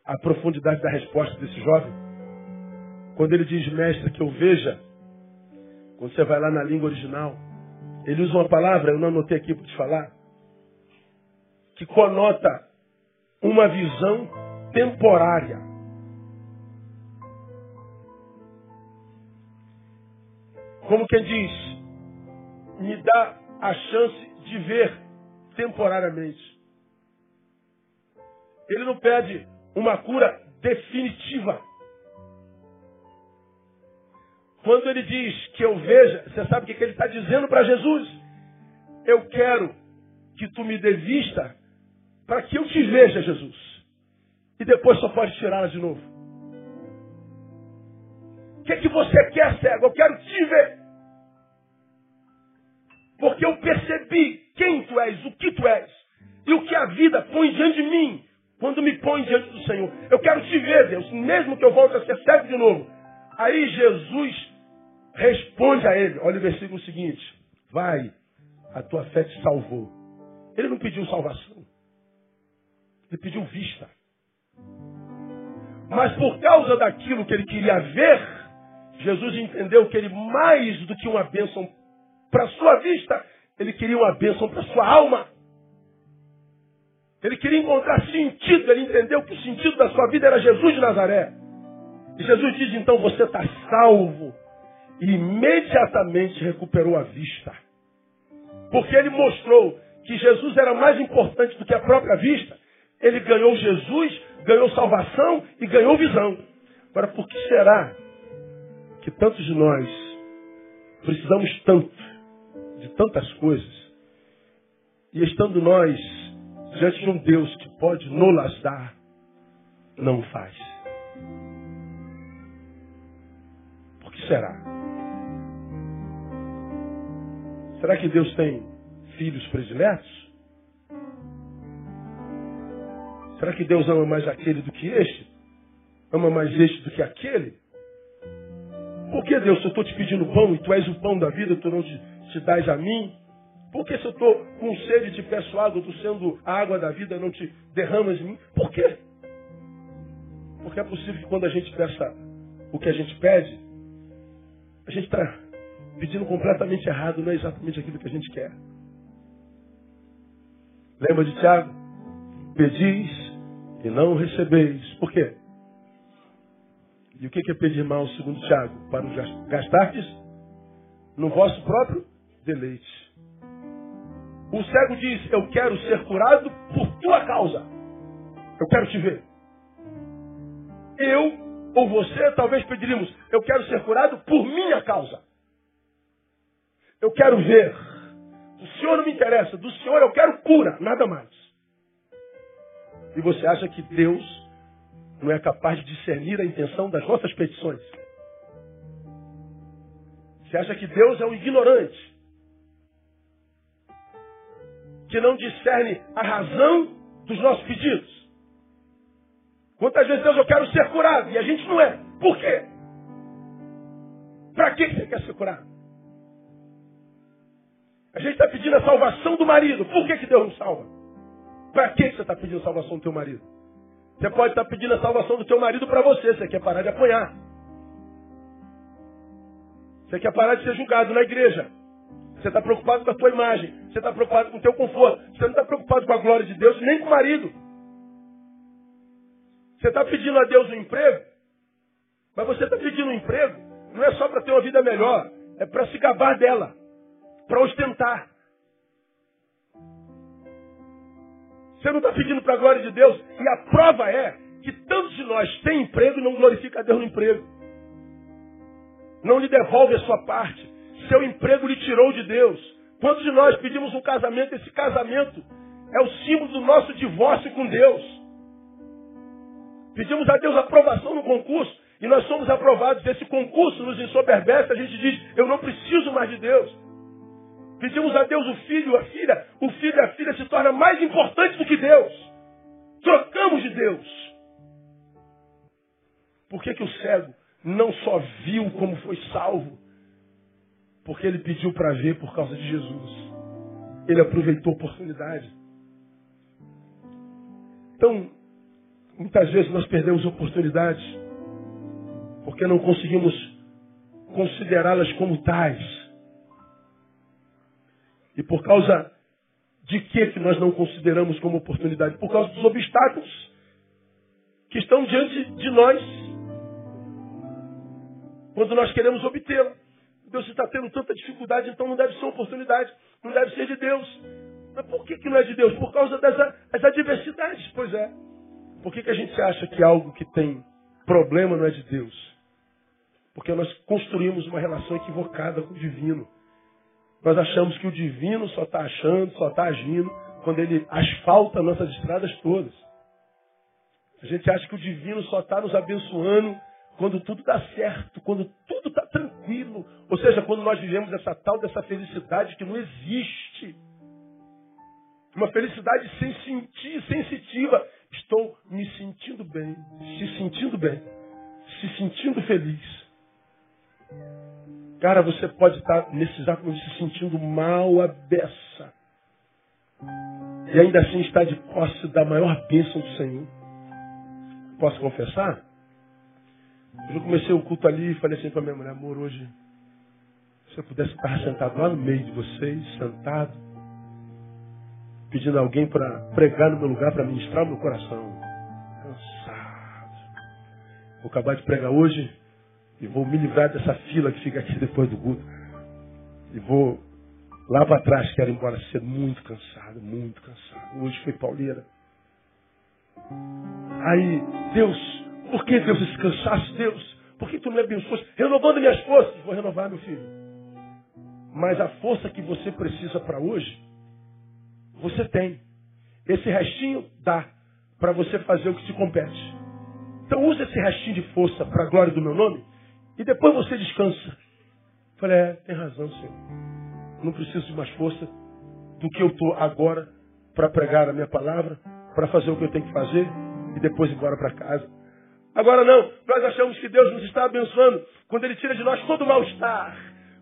a profundidade da resposta desse jovem? Quando ele diz, mestre, que eu veja, quando você vai lá na língua original, ele usa uma palavra, eu não anotei aqui para te falar, que conota uma visão temporária. Como quem diz, me dá a chance de ver temporariamente. Ele não pede uma cura definitiva. Quando ele diz que eu veja, você sabe o que ele está dizendo para Jesus? Eu quero que tu me dê vista para que eu te veja, Jesus. E depois só pode tirá-la de novo. O que, é que você quer, cego? Eu quero te ver. Porque eu percebi quem tu és, o que tu és. E o que a vida põe diante de mim. Quando me põe diante do Senhor. Eu quero te ver, Deus, mesmo que eu volte a ser cego de novo. Aí Jesus responde a ele. Olha o versículo seguinte. Vai, a tua fé te salvou. Ele não pediu salvação. Ele pediu vista. Mas por causa daquilo que ele queria ver, Jesus entendeu que ele, mais do que uma bênção para sua vista, ele queria uma bênção para sua alma. Ele queria encontrar sentido, ele entendeu que o sentido da sua vida era Jesus de Nazaré. E Jesus diz, então, você está salvo. E imediatamente recuperou a vista. Porque ele mostrou que Jesus era mais importante do que a própria vista. Ele ganhou Jesus, ganhou salvação e ganhou visão. Agora, por que será que tantos de nós precisamos tanto de tantas coisas? E estando nós diante de um Deus que pode nos dar, não faz. Por que será? Será que Deus tem filhos prediletos? Será que Deus ama mais aquele do que este? Ama mais este do que aquele? Por que Deus, se eu estou te pedindo pão e tu és o pão da vida, tu não te, te dás a mim? Por que se eu estou com sede e te peço água, tu sendo a água da vida, não te derramas em mim? Por quê? Porque é possível que quando a gente peça o que a gente pede, a gente está pedindo completamente errado, não é exatamente aquilo que a gente quer. Lembra de Tiago? Pedis e não recebeis. Por quê? E o que é pedir mal, segundo Tiago? Para gastardes no vosso próprio deleite. O cego diz: Eu quero ser curado por tua causa. Eu quero te ver. Eu ou você talvez pediríamos: Eu quero ser curado por minha causa. Eu quero ver. O Senhor não me interessa. Do Senhor eu quero cura, nada mais. E você acha que Deus não é capaz de discernir a intenção das nossas petições? Você acha que Deus é um ignorante? que não discerne a razão dos nossos pedidos. Quantas vezes Deus, eu quero ser curado, e a gente não é. Por quê? Para que você quer ser curado? A gente está pedindo a salvação do marido. Por que, que Deus não salva? Para que você está pedindo a salvação do teu marido? Você pode estar tá pedindo a salvação do teu marido para você. Você quer parar de apanhar. Você quer parar de ser julgado na igreja. Você está preocupado com a tua imagem. Você está preocupado com o teu conforto. Você não está preocupado com a glória de Deus, nem com o marido. Você está pedindo a Deus um emprego, mas você está pedindo um emprego não é só para ter uma vida melhor, é para se gabar dela, para ostentar. Você não está pedindo para a glória de Deus, e a prova é que tantos de nós têm emprego e não glorifica a Deus no emprego. Não lhe devolve a sua parte. Seu emprego lhe tirou de Deus. Quantos de nós pedimos um casamento? Esse casamento é o símbolo do nosso divórcio com Deus. Pedimos a Deus aprovação no concurso e nós somos aprovados. Esse concurso nos ensoberbece, a gente diz, eu não preciso mais de Deus. Pedimos a Deus o filho, a filha, o filho e a filha se torna mais importante do que Deus. Trocamos de Deus. Por que, que o cego não só viu como foi salvo? Porque ele pediu para ver por causa de Jesus. Ele aproveitou a oportunidade. Então, muitas vezes nós perdemos oportunidades porque não conseguimos considerá-las como tais. E por causa de que que nós não consideramos como oportunidade? Por causa dos obstáculos que estão diante de nós quando nós queremos obtê-la. Deus está tendo tanta dificuldade, então não deve ser uma oportunidade, não deve ser de Deus. Mas por que, que não é de Deus? Por causa das, adversidades. Pois é. Por que, que a gente acha que algo que tem problema não é de Deus? Porque nós construímos uma relação equivocada com o divino. Nós achamos que o divino só está achando, só está agindo, quando ele asfalta nossas estradas todas. A gente acha que o divino só está nos abençoando quando tudo dá certo, quando tudo está tranquilo. Ou seja, quando nós vivemos essa tal dessa felicidade que não existe. Uma felicidade sem sentir, sensitiva. Estou me sentindo bem, se sentindo bem, se sentindo feliz. Cara, você pode estar nesse exato se sentindo mal a beça. E ainda assim está de posse da maior bênção do Senhor. Posso confessar? Eu comecei o culto ali e falei assim para minha mulher, amor, hoje, se eu pudesse estar sentado lá no meio de vocês, sentado, pedindo alguém para pregar no meu lugar, para ministrar o meu coração. Cansado. Vou acabar de pregar hoje, e vou me livrar dessa fila que fica aqui depois do culto. E vou lá para trás, quero ir embora ser muito cansado, muito cansado. Hoje foi pauleira. Aí, Deus, por que Deus esse cansaço, Deus? Por que tu me abençoas? Renovando minhas forças. Vou renovar, meu filho. Mas a força que você precisa para hoje, você tem. Esse restinho dá para você fazer o que te compete. Então use esse restinho de força para a glória do meu nome e depois você descansa. Falei, é, tem razão, Senhor. Não preciso de mais força do que eu estou agora para pregar a minha palavra, para fazer o que eu tenho que fazer e depois ir embora para casa. Agora não, nós achamos que Deus nos está abençoando quando Ele tira de nós todo o mal-estar,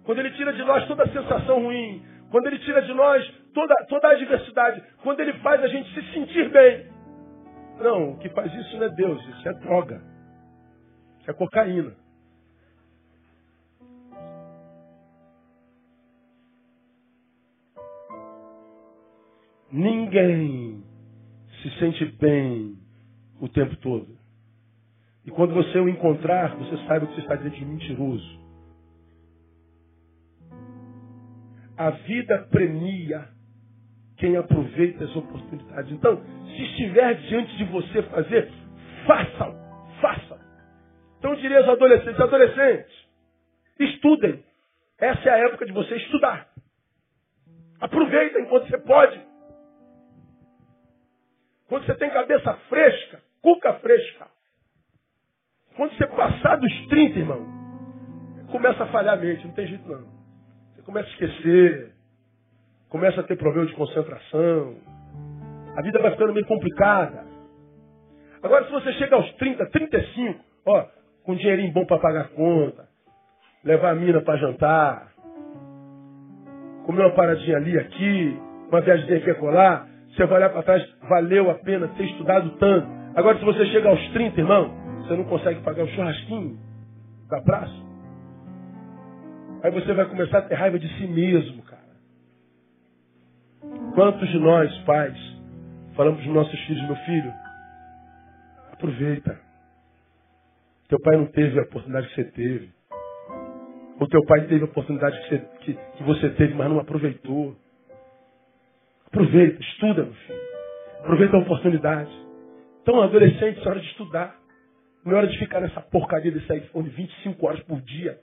quando Ele tira de nós toda a sensação ruim, quando Ele tira de nós toda, toda a adversidade, quando Ele faz a gente se sentir bem. Não, o que faz isso não é Deus, isso é droga, isso é cocaína. Ninguém se sente bem o tempo todo. E quando você o encontrar, você saiba que você está diante de mentiroso. A vida premia quem aproveita as oportunidades. Então, se estiver diante de você fazer, façam, façam. Então eu diria aos adolescentes, adolescentes, estudem. Essa é a época de você estudar. Aproveita enquanto você pode. Quando você tem cabeça fresca, cuca fresca. Quando você passar dos 30, irmão, começa a falhar a mente, não tem jeito não. Você começa a esquecer, começa a ter problema de concentração. A vida vai ficando meio complicada. Agora, se você chega aos 30, 35, ó, com dinheirinho bom para pagar conta, levar a mina para jantar, comer uma paradinha ali, aqui, uma viagem aqui a colar, você vai olhar para trás, valeu a pena ter estudado tanto. Agora, se você chega aos 30, irmão, você não consegue pagar o churrasquinho da praça. Aí você vai começar a ter raiva de si mesmo, cara. Quantos de nós, pais, falamos para os nossos filhos, meu filho, aproveita. Teu pai não teve a oportunidade que você teve. O teu pai teve a oportunidade que você, que, que você teve, mas não aproveitou. Aproveita, estuda, meu filho. Aproveita a oportunidade. Então, adolescente, é hora de estudar. Não é hora de ficar nessa porcaria desse iPhone 25 horas por dia.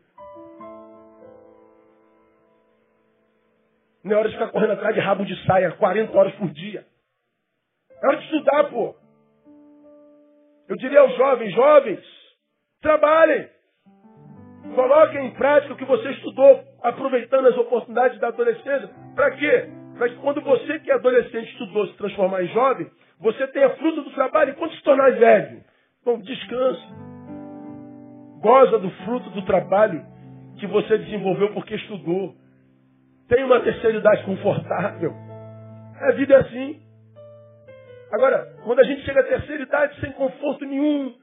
Não é hora de ficar correndo atrás de rabo de saia 40 horas por dia. É hora de estudar, pô. Eu diria aos jovens, jovens, trabalhem. Coloquem em prática o que você estudou, aproveitando as oportunidades da adolescência. Para quê? Para que quando você que é adolescente estudou se transformar em jovem, você tenha fruto do trabalho e quando se tornar velho, bom, descanse. Goza do fruto do trabalho que você desenvolveu porque estudou. Tenha uma terceira idade confortável. A vida é assim. Agora, quando a gente chega à terceira idade sem conforto nenhum,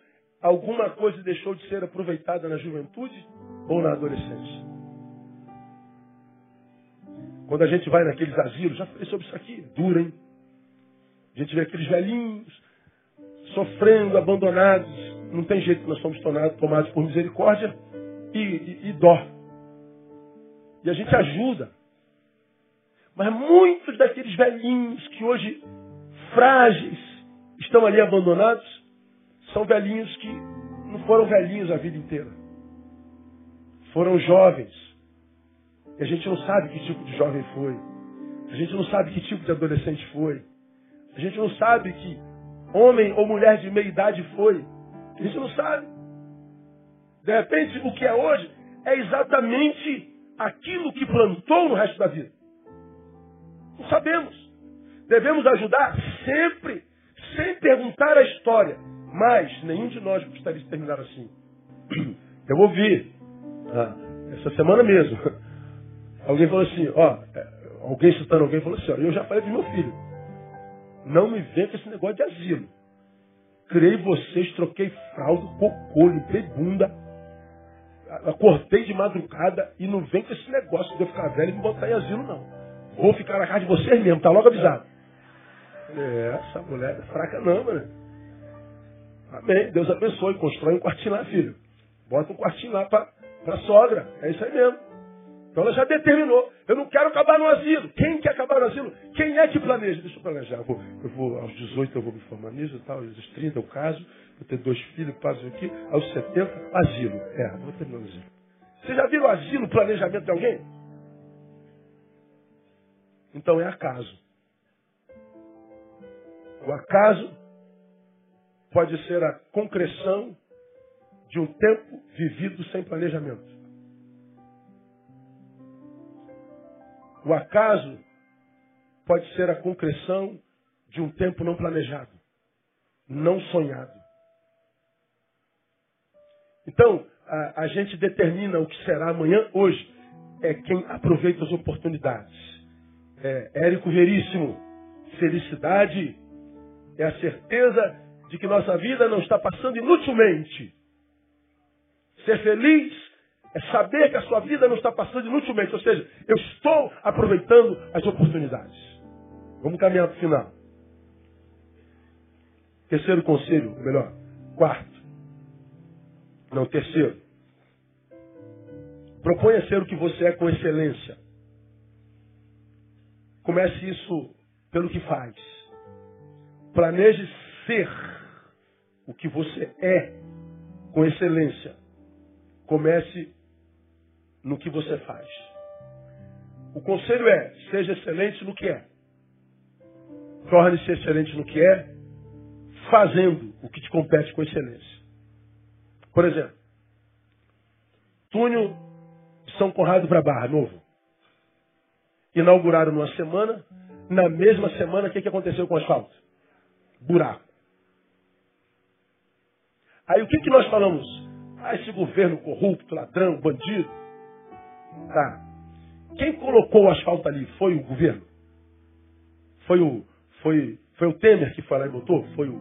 alguma coisa deixou de ser aproveitada na juventude ou na adolescência. Quando a gente vai naqueles asilos, já falei sobre isso aqui, dura, hein? A gente vê aqueles velhinhos sofrendo, abandonados. Não tem jeito, nós somos tomados por misericórdia e, e, e dó. E a gente ajuda. Mas muitos daqueles velhinhos que hoje, frágeis, estão ali abandonados, são velhinhos que não foram velhinhos a vida inteira. Foram jovens. E a gente não sabe que tipo de jovem foi. A gente não sabe que tipo de adolescente foi. A gente não sabe que homem ou mulher de meia idade foi. A gente não sabe. De repente, o que é hoje é exatamente aquilo que plantou no resto da vida. Não sabemos. Devemos ajudar sempre, sem perguntar a história. Mas nenhum de nós gostaria de terminar assim. Eu ouvi, ah, essa semana mesmo, alguém falou assim, ó, é, alguém citando alguém falou assim, ó, eu já falei do meu filho. Não me vem com esse negócio de asilo. Criei vocês, troquei fralda, cocô, limpei bunda, acordei de madrugada e não vem com esse negócio de eu ficar velho e me botar em asilo, não. Vou ficar na casa de vocês mesmo, tá logo avisado. É, essa mulher é fraca não, mano. Amém. Deus abençoe. Constrói um quartinho lá, filho. Bota um quartinho lá para a sogra. É isso aí mesmo. Então ela já determinou. Eu não quero acabar no asilo. Quem quer acabar no asilo? Quem é que planeja? Deixa eu planejar. Eu vou, eu vou aos 18 eu vou me formar nisso, tal, aos 30 eu caso, vou ter dois filhos, passo aqui, aos 70, asilo. É, vou terminar o asilo. Vocês já viram o asilo, planejamento de alguém? Então é acaso. O acaso pode ser a concreção de um tempo vivido sem planejamento. O acaso pode ser a concreção de um tempo não planejado, não sonhado. Então, a, a, gente determina o que será amanhã, hoje. É quem aproveita as oportunidades. É Érico Veríssimo. Felicidade é a certeza de que nossa vida não está passando inutilmente. Ser feliz é saber que a sua vida não está passando inutilmente. Ou seja, eu estou aproveitando as oportunidades. Vamos caminhar para o final. Terceiro conselho, ou melhor, quarto. Não, terceiro. Proponha ser o que você é com excelência. Comece isso pelo que faz. Planeje ser o que você é com excelência. Comece no que você faz. O conselho é: seja excelente no que é. Torne-se excelente no que é, fazendo o que te compete com excelência. Por exemplo, túnel São Conrado para Barra, novo. Inauguraram numa semana, na mesma semana, o que, que aconteceu com o asfalto? Buraco. Aí o que, que nós falamos? Ah, esse governo corrupto, ladrão, bandido. Tá. Quem colocou o asfalto ali foi o governo? Foi o, foi, foi o Temer que foi lá e botou? Foi o,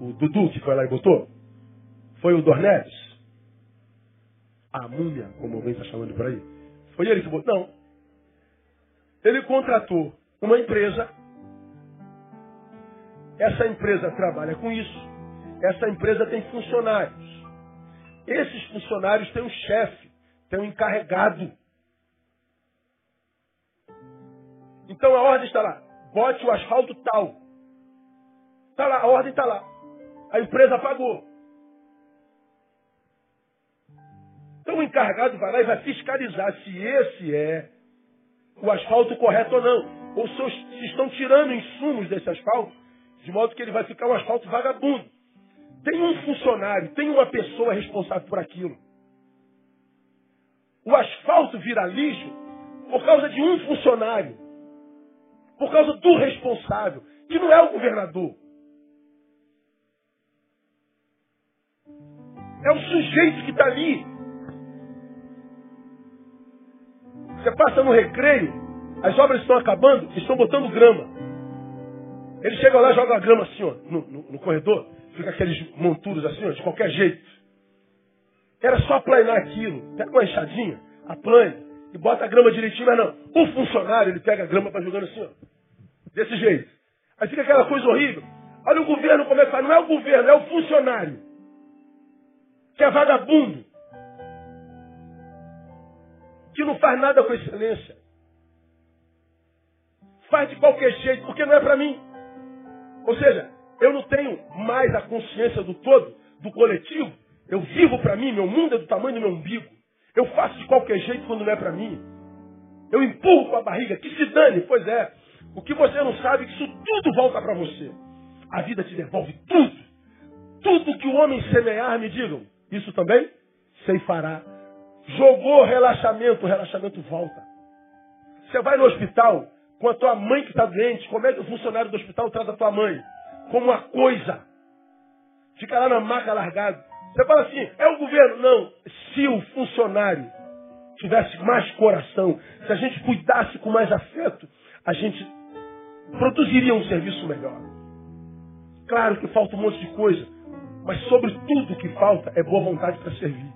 o Dudu que foi lá e botou? Foi o Dornelis? A múmia, como alguém está chamando por aí? Foi ele que botou? Não. Ele contratou uma empresa. Essa empresa trabalha com isso. Essa empresa tem funcionários. Esses funcionários têm um chefe, têm um encarregado. Então a ordem está lá. Bote o asfalto tal. Está lá, a ordem está lá. A empresa pagou. Então o encarregado vai lá e vai fiscalizar se esse é o asfalto correto ou não. Ou se estão tirando insumos desse asfalto, de modo que ele vai ficar um asfalto vagabundo. Tem um funcionário, tem uma pessoa responsável por aquilo. O asfalto vira lixo por causa de um funcionário. Por causa do responsável, que não é o governador. É o sujeito que está ali. Você passa no recreio, as obras estão acabando, estão botando grama. Ele chega lá e joga a grama assim, ó, no, no, no corredor, fica aqueles monturos assim, ó, de qualquer jeito. Era só aplanar aquilo. Pega uma enxadinha, aplane e bota a grama direitinho, mas não. O funcionário, ele pega a grama para jogando assim, ó. Desse jeito. Aí fica aquela coisa horrível. Olha o governo como é que faz. Não é o governo, é o funcionário. Que é vagabundo. Que não faz nada com excelência. Faz de qualquer jeito, porque não é para mim. Ou seja, eu não tenho mais a consciência do todo, do coletivo. Eu vivo para mim, meu mundo é do tamanho do meu umbigo. Eu faço de qualquer jeito quando não é para mim. Eu empurro com a barriga, que se dane. Pois é, o que você não sabe é que isso tudo volta para você. A vida te devolve tudo. Tudo que o homem semear, me digam, isso também fará. Jogou relaxamento, o relaxamento volta. Você vai no hospital com a tua mãe que está doente, como é que o funcionário do hospital trata a tua mãe? Como uma coisa. Fica lá na maca largado. Você fala assim, é o governo. Não, se o funcionário tivesse mais coração, se a gente cuidasse com mais afeto, a gente produziria um serviço melhor. Claro que falta um monte de coisa, mas sobre tudo que falta é boa vontade para servir.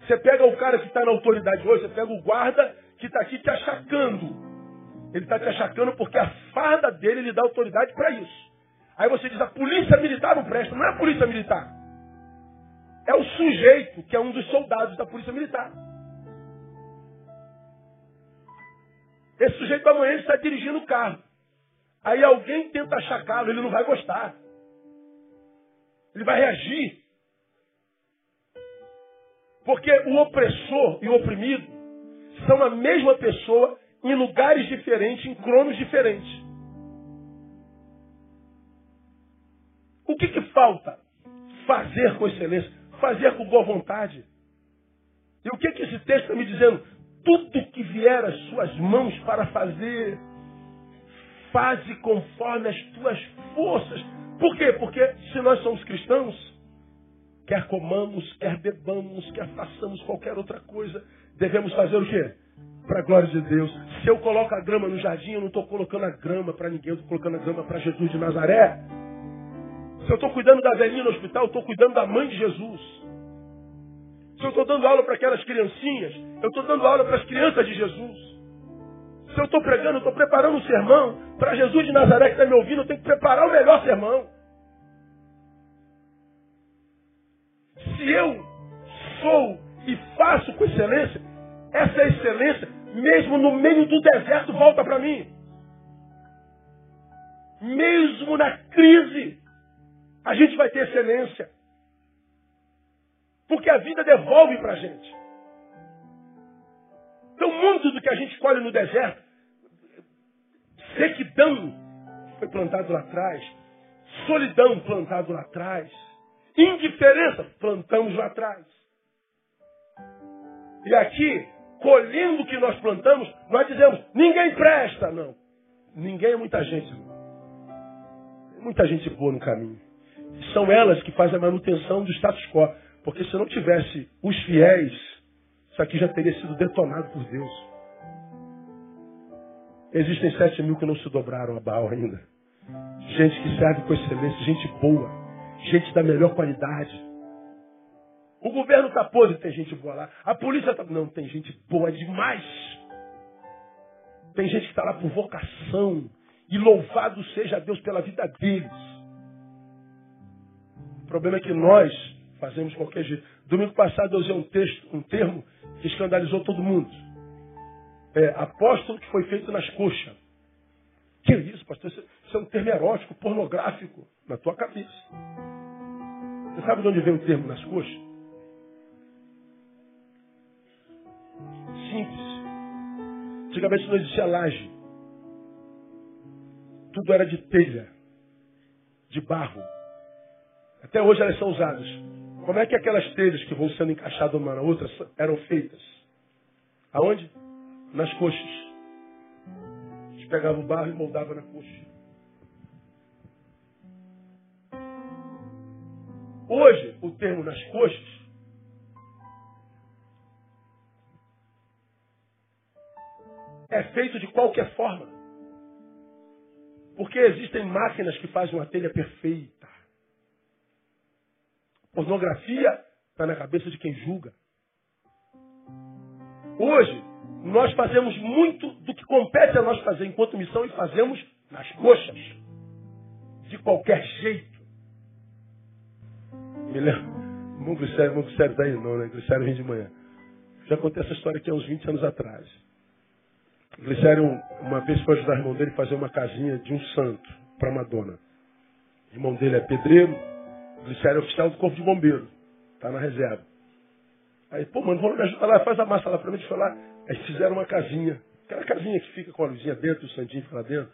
Você pega o cara que está na autoridade hoje, você pega o guarda que está aqui te achacando. Ele está te achacando porque a farda dele lhe dá autoridade para isso. Aí você diz, a polícia militar não presta. Não é a polícia militar. É o sujeito que é um dos soldados da polícia militar. Esse sujeito amanhã está dirigindo o carro. Aí alguém tenta achacá-lo, ele não vai gostar. Ele vai reagir. Porque o opressor e o oprimido são a mesma pessoa em lugares diferentes, em cronos diferentes. O que, que falta? Fazer com excelência, fazer com boa vontade. E o que, que esse texto está me dizendo? tudo que vier às suas mãos para fazer, faze conforme as tuas forças. Por quê? Porque se nós somos cristãos, quer comamos, quer bebamos, quer façamos qualquer outra coisa, devemos fazer o quê? Para a glória de Deus. Se eu coloco a grama no jardim, eu não estou colocando a grama para ninguém, eu estou colocando a grama para Jesus de Nazaré. Se eu estou cuidando da velhinha no hospital, eu estou cuidando da mãe de Jesus. Se eu estou dando aula para aquelas criancinhas, eu estou dando aula para as crianças de Jesus. Se eu estou pregando, eu estou preparando um sermão para Jesus de Nazaré que está me ouvindo, eu tenho que preparar o melhor sermão. Se eu sou e faço com excelência, essa excelência, mesmo no meio do deserto, volta para mim. Mesmo na crise, a gente vai ter excelência. Porque a vida devolve para a gente. Então, muito do que a gente colhe no deserto, sequidão foi plantado lá atrás, solidão plantado lá atrás, indiferença plantamos lá atrás. E aqui, colhendo o que nós plantamos, nós dizemos, ninguém presta, não. Ninguém é muita gente. Muita gente boa no caminho. São elas que fazem a manutenção do status quo. Porque se não tivesse os fiéis, isso aqui já teria sido detonado por Deus. Existem sete mil que não se dobraram a Baal ainda. Gente que serve com excelência, gente boa, gente da melhor qualidade. O governo está podre, tem gente boa lá. A polícia está. Não, tem gente boa demais. Tem gente que está lá por vocação. E louvado seja Deus pela vida deles. Problema é que nós fazemos qualquer jeito. Domingo passado eu usei um texto, um termo que escandalizou todo mundo. É, apóstolo que foi feito nas coxas. Que isso, pastor? Isso é um termo erótico, pornográfico, na tua cabeça. Você sabe de onde vem o termo nas coxas? Simples. Antigamente não existia laje. Tudo era de telha, de barro. Até hoje elas são usadas. Como é que aquelas telhas que vão sendo encaixadas uma na outra eram feitas? Aonde? Nas coxas. A gente pegava o barro e moldava na coxa. Hoje, o termo nas coxas é feito de qualquer forma. Porque existem máquinas que fazem uma telha perfeita. Pornografia está na cabeça de quem julga. Hoje, nós fazemos muito do que compete a nós fazer enquanto missão e fazemos nas coxas. De qualquer jeito. Me lembro. Irmão Glicério, irmão Glicério daí não, né? Glicério vem de manhã. Já contei essa história aqui há uns 20 anos atrás. Glicério, uma vez foi ajudar o irmão dele a fazer uma casinha de um santo para Madonna. O irmão dele é pedreiro, Glicério é oficial do Corpo de Bombeiro. Está na reserva. Aí, pô, mano, vamos me ajudar lá, faz a massa lá para mim. Foi lá. Aí fizeram uma casinha. Aquela casinha que fica com a luzinha dentro, o santinho fica lá dentro.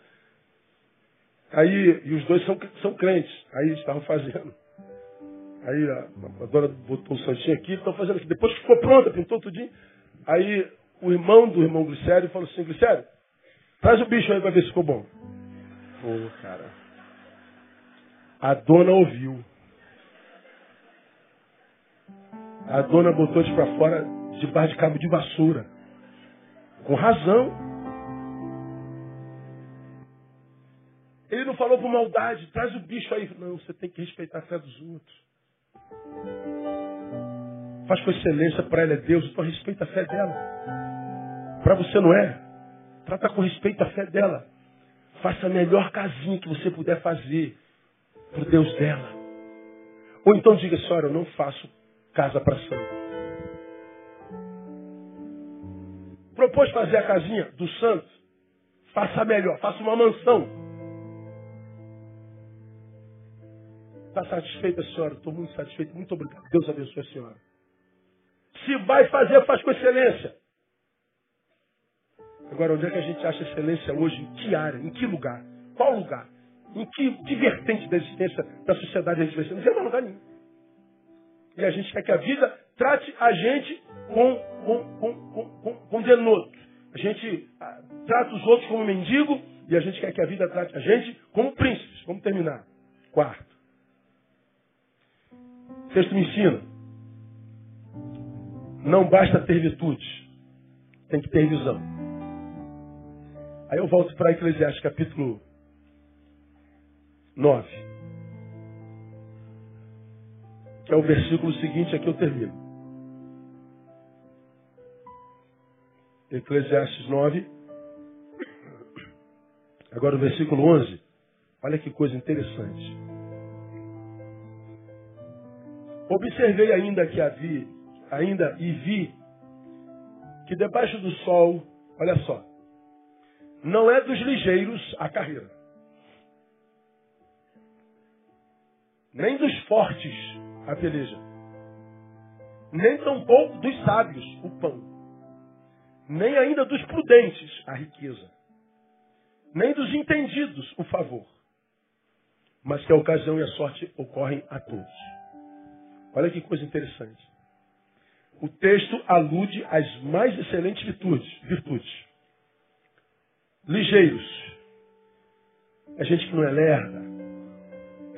Aí, e os dois são, são crentes. Aí eles estavam fazendo. Aí a, a dona botou o santinho aqui, estão fazendo aqui. Depois que ficou pronta, pintou tudinho. Aí o irmão do irmão Glicério falou assim, Glicério, traz o bicho aí para ver se ficou bom. Pô, cara. A dona ouviu. A dona botou de para fora debaixo de cabo de vassoura. Com razão. Ele não falou por maldade, traz o bicho aí. Não, você tem que respeitar a fé dos outros. Faz com excelência para ela é Deus, então respeita a fé dela. Para você não é. Trata com respeito a fé dela. Faça a melhor casinha que você puder fazer para Deus dela. Ou então diga, senhora, eu não faço casa para santo. Propôs fazer a casinha do santo? Faça melhor, faça uma mansão. Está satisfeita, senhora? Estou muito satisfeito. Muito obrigado. Deus abençoe a senhora. Se vai fazer, faz com excelência. Agora, onde é que a gente acha excelência hoje? Em que área? Em que lugar? Qual lugar? Em que, que vertente da existência da sociedade a gente vai ser? Não tem lugar nenhum. E a gente quer que a vida trate a gente com, com, com, com, com denoto. A gente ah, trata os outros como mendigo e a gente quer que a vida trate a gente como príncipes. Vamos terminar. Quarto. O texto me ensina. Não basta ter virtude. Tem que ter visão. Aí eu volto para Eclesiastes capítulo 9 que é o versículo seguinte, aqui eu termino. Eclesiastes 9, agora o versículo 11. Olha que coisa interessante. Observei ainda que havia, ainda e vi que debaixo do sol, olha só, não é dos ligeiros a carreira, nem dos fortes a peleja. Nem tampouco dos sábios o pão. Nem ainda dos prudentes a riqueza. Nem dos entendidos o favor. Mas que a ocasião e a sorte ocorrem a todos. Olha que coisa interessante. O texto alude às mais excelentes virtudes. virtudes. Ligeiros. É gente que não é lerda,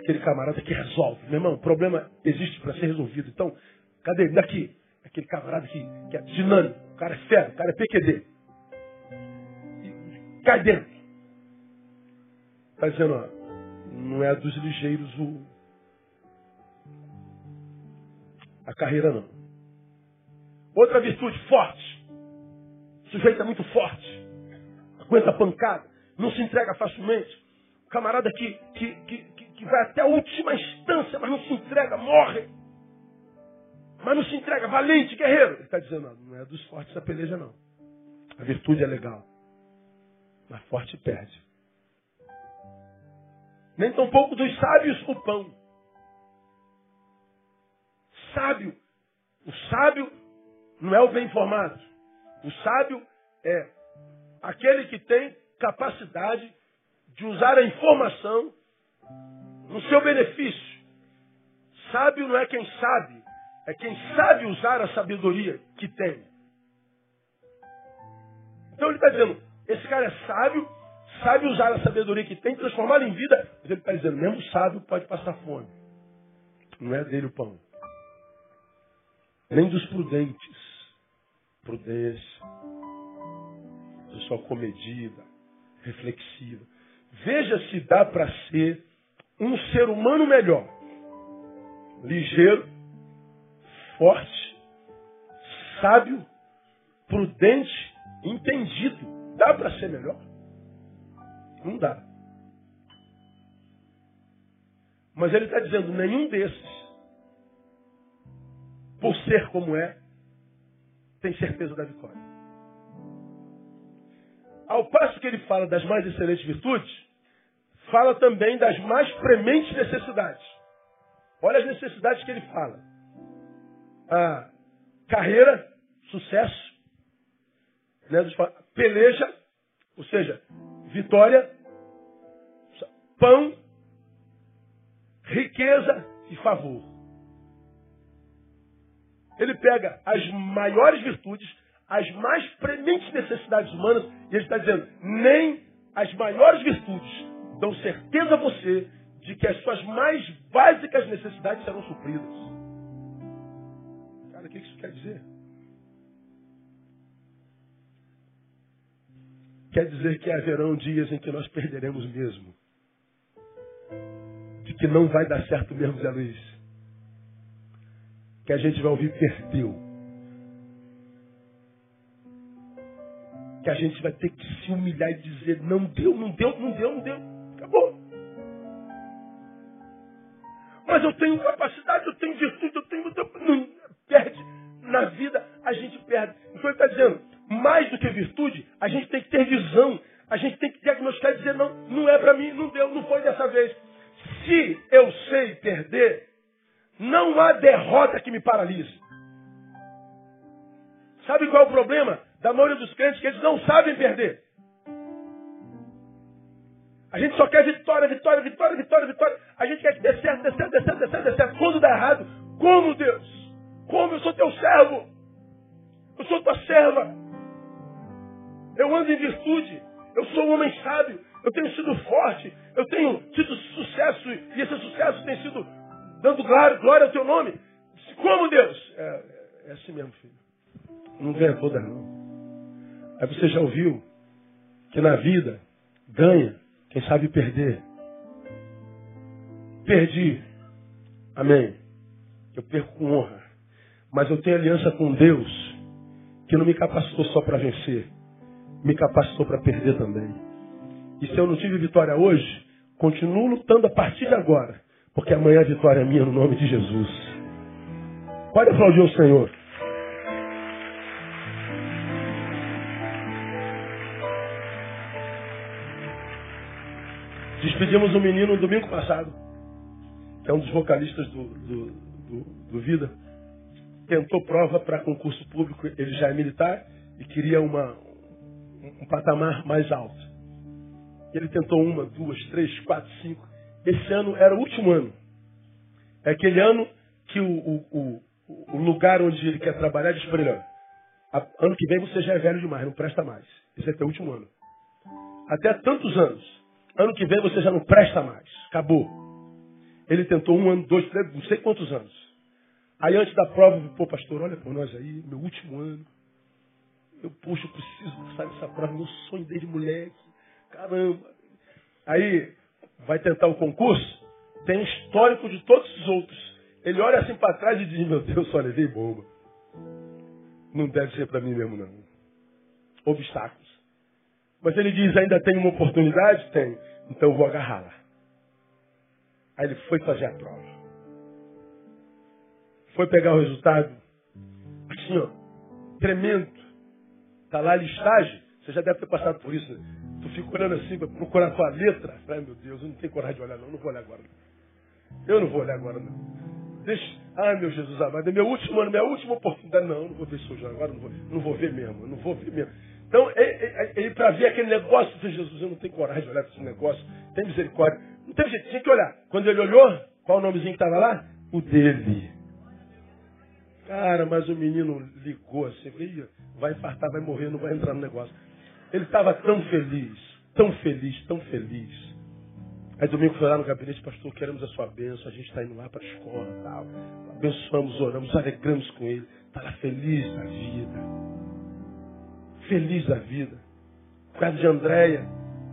aquele camarada que resolve. Meu irmão, o problema existe para ser resolvido. Então, cadê ele? Daqui. Aquele camarada que, que é dinâmico. O cara é fera, o cara é PQD. E cai dentro. Está dizendo, ó, não é dos ligeiros o, a carreira, não. Outra virtude, forte. O sujeito é muito forte. aguenta pancada, não se entrega facilmente. O camarada que, que, que, que vai até a última instância, mas não se entrega, morre. Mas não se entrega, valente, guerreiro. Ele está dizendo, não, é dos fortes a peleja, não. A virtude é legal. Mas forte perde. Nem pouco dos sábios o pão. Sábio. O sábio não é o bem informado. O sábio é aquele que tem capacidade de usar a informação no seu benefício. Sábio não é quem sabe, é quem sabe usar a sabedoria que tem. Então ele está dizendo, esse cara é sábio, sabe usar a sabedoria que tem, transformá-la em vida, mas ele está dizendo, mesmo sábio pode passar fome. Não é dele o pão. Nem dos prudentes. Prudência. Pessoa comedida, reflexiva. Veja se dá para ser um ser humano melhor. Ligeiro, forte, sábio, prudente, entendido. Dá para ser melhor? Não dá. Mas ele está dizendo, nenhum desses, por ser como é, tem certeza da vitória. Ao passo que ele fala das mais excelentes virtudes, fala também das mais prementes necessidades. Olha as necessidades que ele fala. Carreira, sucesso, né, peleja, ou seja, vitória, pão, riqueza e favor. Ele pega as maiores virtudes, as mais prementes necessidades humanas, e ele está dizendo, nem as maiores virtudes dão certeza a você de que as suas mais básicas necessidades serão supridas. Cara, o que isso quer dizer? Quer dizer que haverão dias em que nós perderemos mesmo. De que não vai dar certo mesmo, Zé Luiz. Que a gente vai ouvir perdeu. Que a gente vai ter que se humilhar e dizer, não deu, não deu, não deu, não deu. Acabou. Mas eu tenho capacidade, eu tenho virtude, eu tenho. Não, perde. Na vida a gente perde. Então ele está dizendo, mais do que virtude, a gente tem que ter visão. A gente tem que diagnosticar e dizer, não, não é para mim, não deu, não foi dessa vez. Se eu sei perder, não há derrota que me paralise. Sabe qual é o problema da maioria dos crentes? Que eles não sabem perder. A gente só quer vitória, vitória, vitória, vitória, vitória. A gente quer que dê certo, dê certo, dê certo, dê certo, dê certo. Quando dá errado, como Deus? Como eu sou teu servo? Eu sou tua serva. Eu ando em virtude. Eu sou um homem sábio. Eu tenho sido forte. Eu tenho tido sucesso. E esse sucesso tem sido dando glória, glória ao teu nome. Como Deus? É, é assim mesmo, filho. Não ganha toda, não. Aí você já ouviu que na vida ganha quem sabe perder. Perdi. Amém. Eu perco com honra. Mas eu tenho aliança com Deus que não me capacitou só para vencer, me capacitou para perder também. E se eu não tive vitória hoje, continuo lutando a partir de agora, porque amanhã a vitória é minha no nome de Jesus. Pode aplaudir o Senhor. Despedimos um menino no domingo passado, que é um dos vocalistas do, do, do, do Vida. Tentou prova para concurso público, ele já é militar e queria uma, um patamar mais alto. Ele tentou uma, duas, três, quatro, cinco. Esse ano era o último ano. É aquele ano que o, o, o, o lugar onde ele quer trabalhar diz para ele, ano que vem você já é velho demais, não presta mais. Esse é teu último ano. Até tantos anos. Ano que vem você já não presta mais. Acabou. Ele tentou um ano, dois, três, não sei quantos anos. Aí antes da prova, pô, pastor, olha por nós aí, meu último ano. Eu, poxa, eu preciso passar nessa prova, meu sonho desde moleque. Caramba. Aí vai tentar o concurso, tem histórico de todos os outros. Ele olha assim para trás e diz, meu Deus, só levei bomba. Não deve ser para mim mesmo, não. Obstáculos. Mas ele diz, ainda tem uma oportunidade? Tem. Então eu vou agarrá-la. Aí ele foi fazer a prova. Foi pegar o resultado. Assim, ó, tremendo. Está lá a listagem. Você já deve ter passado por isso. Né? Tu fica olhando assim para procurar a tua letra. Ai meu Deus, eu não tenho coragem de olhar não. Não vou olhar agora. Eu não vou olhar agora não. Deixa. Ai meu Jesus amado, é meu último ano, minha última oportunidade. Não, não vou ver sujo agora. Não vou, não vou ver mesmo. Não vou ver mesmo. Então, ele, para ver aquele negócio, disse, Jesus, eu não tenho coragem de olhar para esse negócio. Tem misericórdia. Não teve jeito, tinha que olhar. Quando ele olhou, qual o nomezinho que estava lá? O dele. Cara, mas o menino ligou assim, vai infartar, vai morrer, não vai entrar no negócio. Ele estava tão feliz, tão feliz, tão feliz. Aí domingo foi lá no gabinete, pastor, queremos a sua bênção, a gente está indo lá para a escola tal. Abençoamos, oramos, alegramos com ele. Está feliz da vida. Feliz da vida. Por causa de Andréia,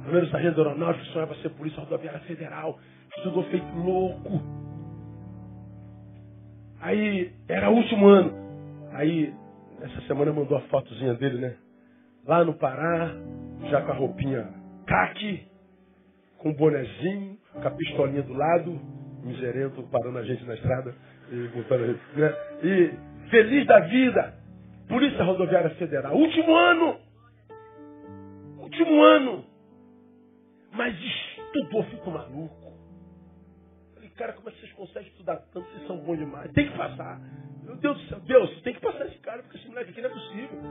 primeiro sargento aeronáutico, sonhava ser polícia rodoviária federal. Estudou feito louco Aí, era o último ano. Aí, essa semana mandou a fotozinha dele, né? Lá no Pará, já com a roupinha caque, com o bonezinho, com a pistolinha do lado, miserento parando a gente na estrada e botando a gente, né? E feliz da vida, Polícia Rodoviária Federal, último ano, último ano, mas estudou, ficou maluco cara, como é que vocês conseguem estudar tanto? Vocês são bons demais. Tem que passar. Meu Deus do céu, Deus, tem que passar esse cara, porque esse moleque aqui não é possível.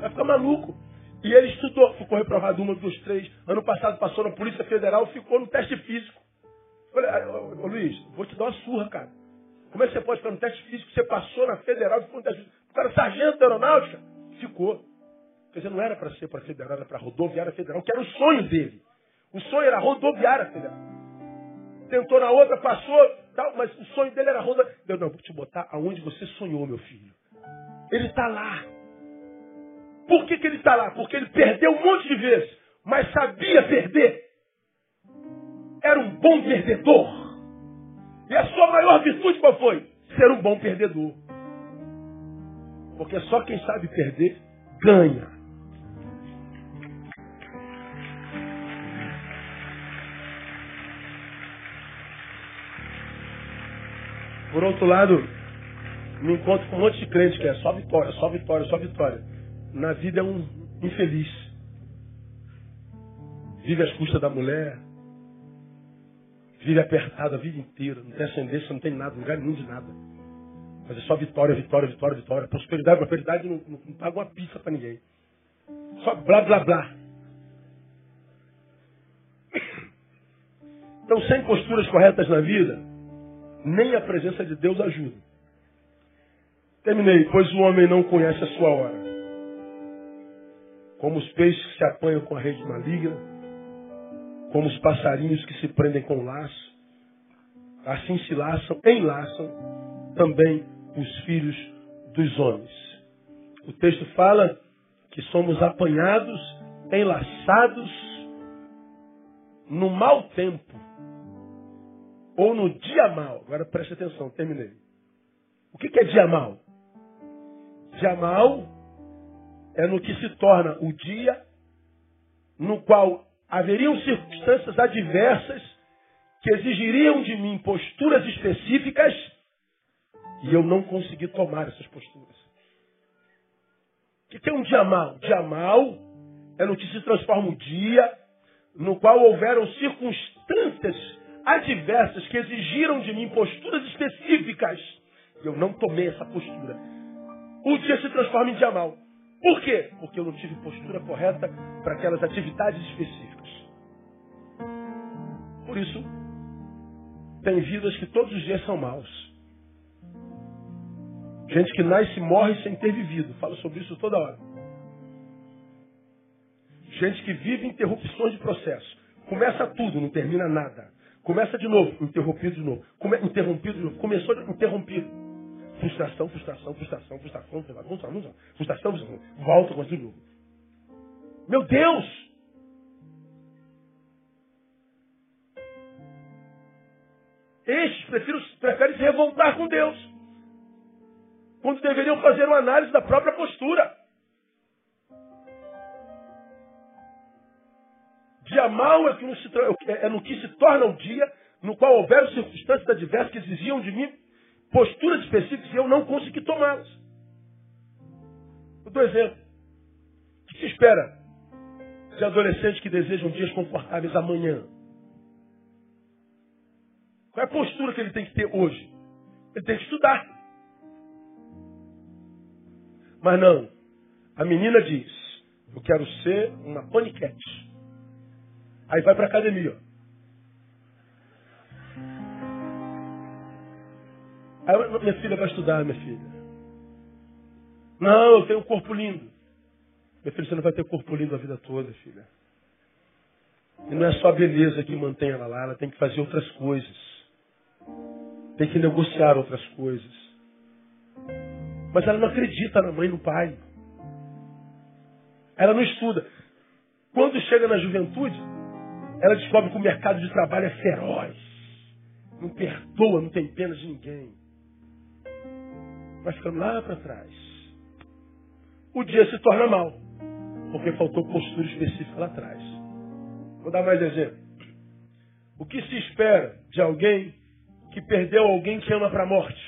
Vai ficar maluco. E ele estudou, ficou reprovado uma, duas, três. Ano passado passou na Polícia Federal, ficou no teste físico. Falei, ah, ô, ô, Luiz, vou te dar uma surra, cara. Como é que você pode ficar no teste físico? Você passou na Federal ficou no teste físico. O cara, sargento da aeronáutica, ficou. Quer dizer, não era para ser para Federal, era para rodoviária federal, que era o sonho dele. O sonho era rodoviária federal tentou na outra, passou, tal, mas o sonho dele era roda. Deus, não, vou te botar aonde você sonhou, meu filho. Ele está lá. Por que, que ele está lá? Porque ele perdeu um monte de vezes, mas sabia perder. Era um bom perdedor. E a sua maior virtude qual foi? Ser um bom perdedor. Porque só quem sabe perder ganha. Por outro lado, me encontro com um monte de crente que é só vitória, só vitória, só vitória. Na vida é um infeliz. Vive às custas da mulher. Vive apertado a vida inteira. Não tem ascendência, não tem nada, lugar nenhum de nada. Mas é só vitória, vitória, vitória, vitória. Prosperidade, prosperidade não, não, não paga uma pizza para ninguém. Só blá, blá, blá. Então, sem posturas corretas na vida, nem a presença de Deus ajuda. Terminei. Pois o homem não conhece a sua hora. Como os peixes que se apanham com a rede maligna, como os passarinhos que se prendem com laço, assim se laçam, enlaçam também os filhos dos homens. O texto fala que somos apanhados, enlaçados no mau tempo ou no dia mal. Agora preste atenção, terminei. O que é dia mal? Dia mal é no que se torna o dia no qual haveriam circunstâncias adversas que exigiriam de mim posturas específicas e eu não consegui tomar essas posturas. Que é um dia mal? Dia mal é no que se transforma o dia no qual houveram circunstâncias adversas que exigiram de mim posturas específicas. E eu não tomei essa postura. O dia se transforma em dia mal. Por quê? Porque eu não tive postura correta para aquelas atividades específicas. Por isso, tem vidas que todos os dias são maus. Gente que nasce e morre sem ter vivido. Falo sobre isso toda hora. Gente que vive interrupções de processo. Começa tudo, não termina nada. Começa de novo, interrompido de novo. Come, interrompido de novo. Começou de interrompido. Frustração, frustração, frustração, frustração, frustração, frustração, frustração. Volta com de novo. Meu Deus! Estes preferem se revoltar com Deus. Quando deveriam fazer uma análise da própria postura. Dia mau é, que no, é no que se torna o dia no qual houveram circunstâncias adversas que exigiam de mim posturas específicas e eu não consegui tomá-las. Eu dou exemplo. O que se espera de adolescentes que desejam dias confortáveis amanhã? Qual é a postura que ele tem que ter hoje? Ele tem que estudar. Mas não. A menina diz: Eu quero ser uma paniquete. Aí vai para academia. Aí, minha filha vai estudar, minha filha. Não, eu tenho um corpo lindo. Minha filha, você não vai ter corpo lindo a vida toda, filha. E não é só a beleza que mantém ela lá, ela tem que fazer outras coisas. Tem que negociar outras coisas. Mas ela não acredita na mãe e no pai. Ela não estuda. Quando chega na juventude, ela descobre que o mercado de trabalho é feroz. Não perdoa, não tem pena de ninguém. Vai ficando lá para trás. O dia se torna mal. Porque faltou postura específica lá atrás. Vou dar mais exemplo. O que se espera de alguém que perdeu alguém que ama para a morte?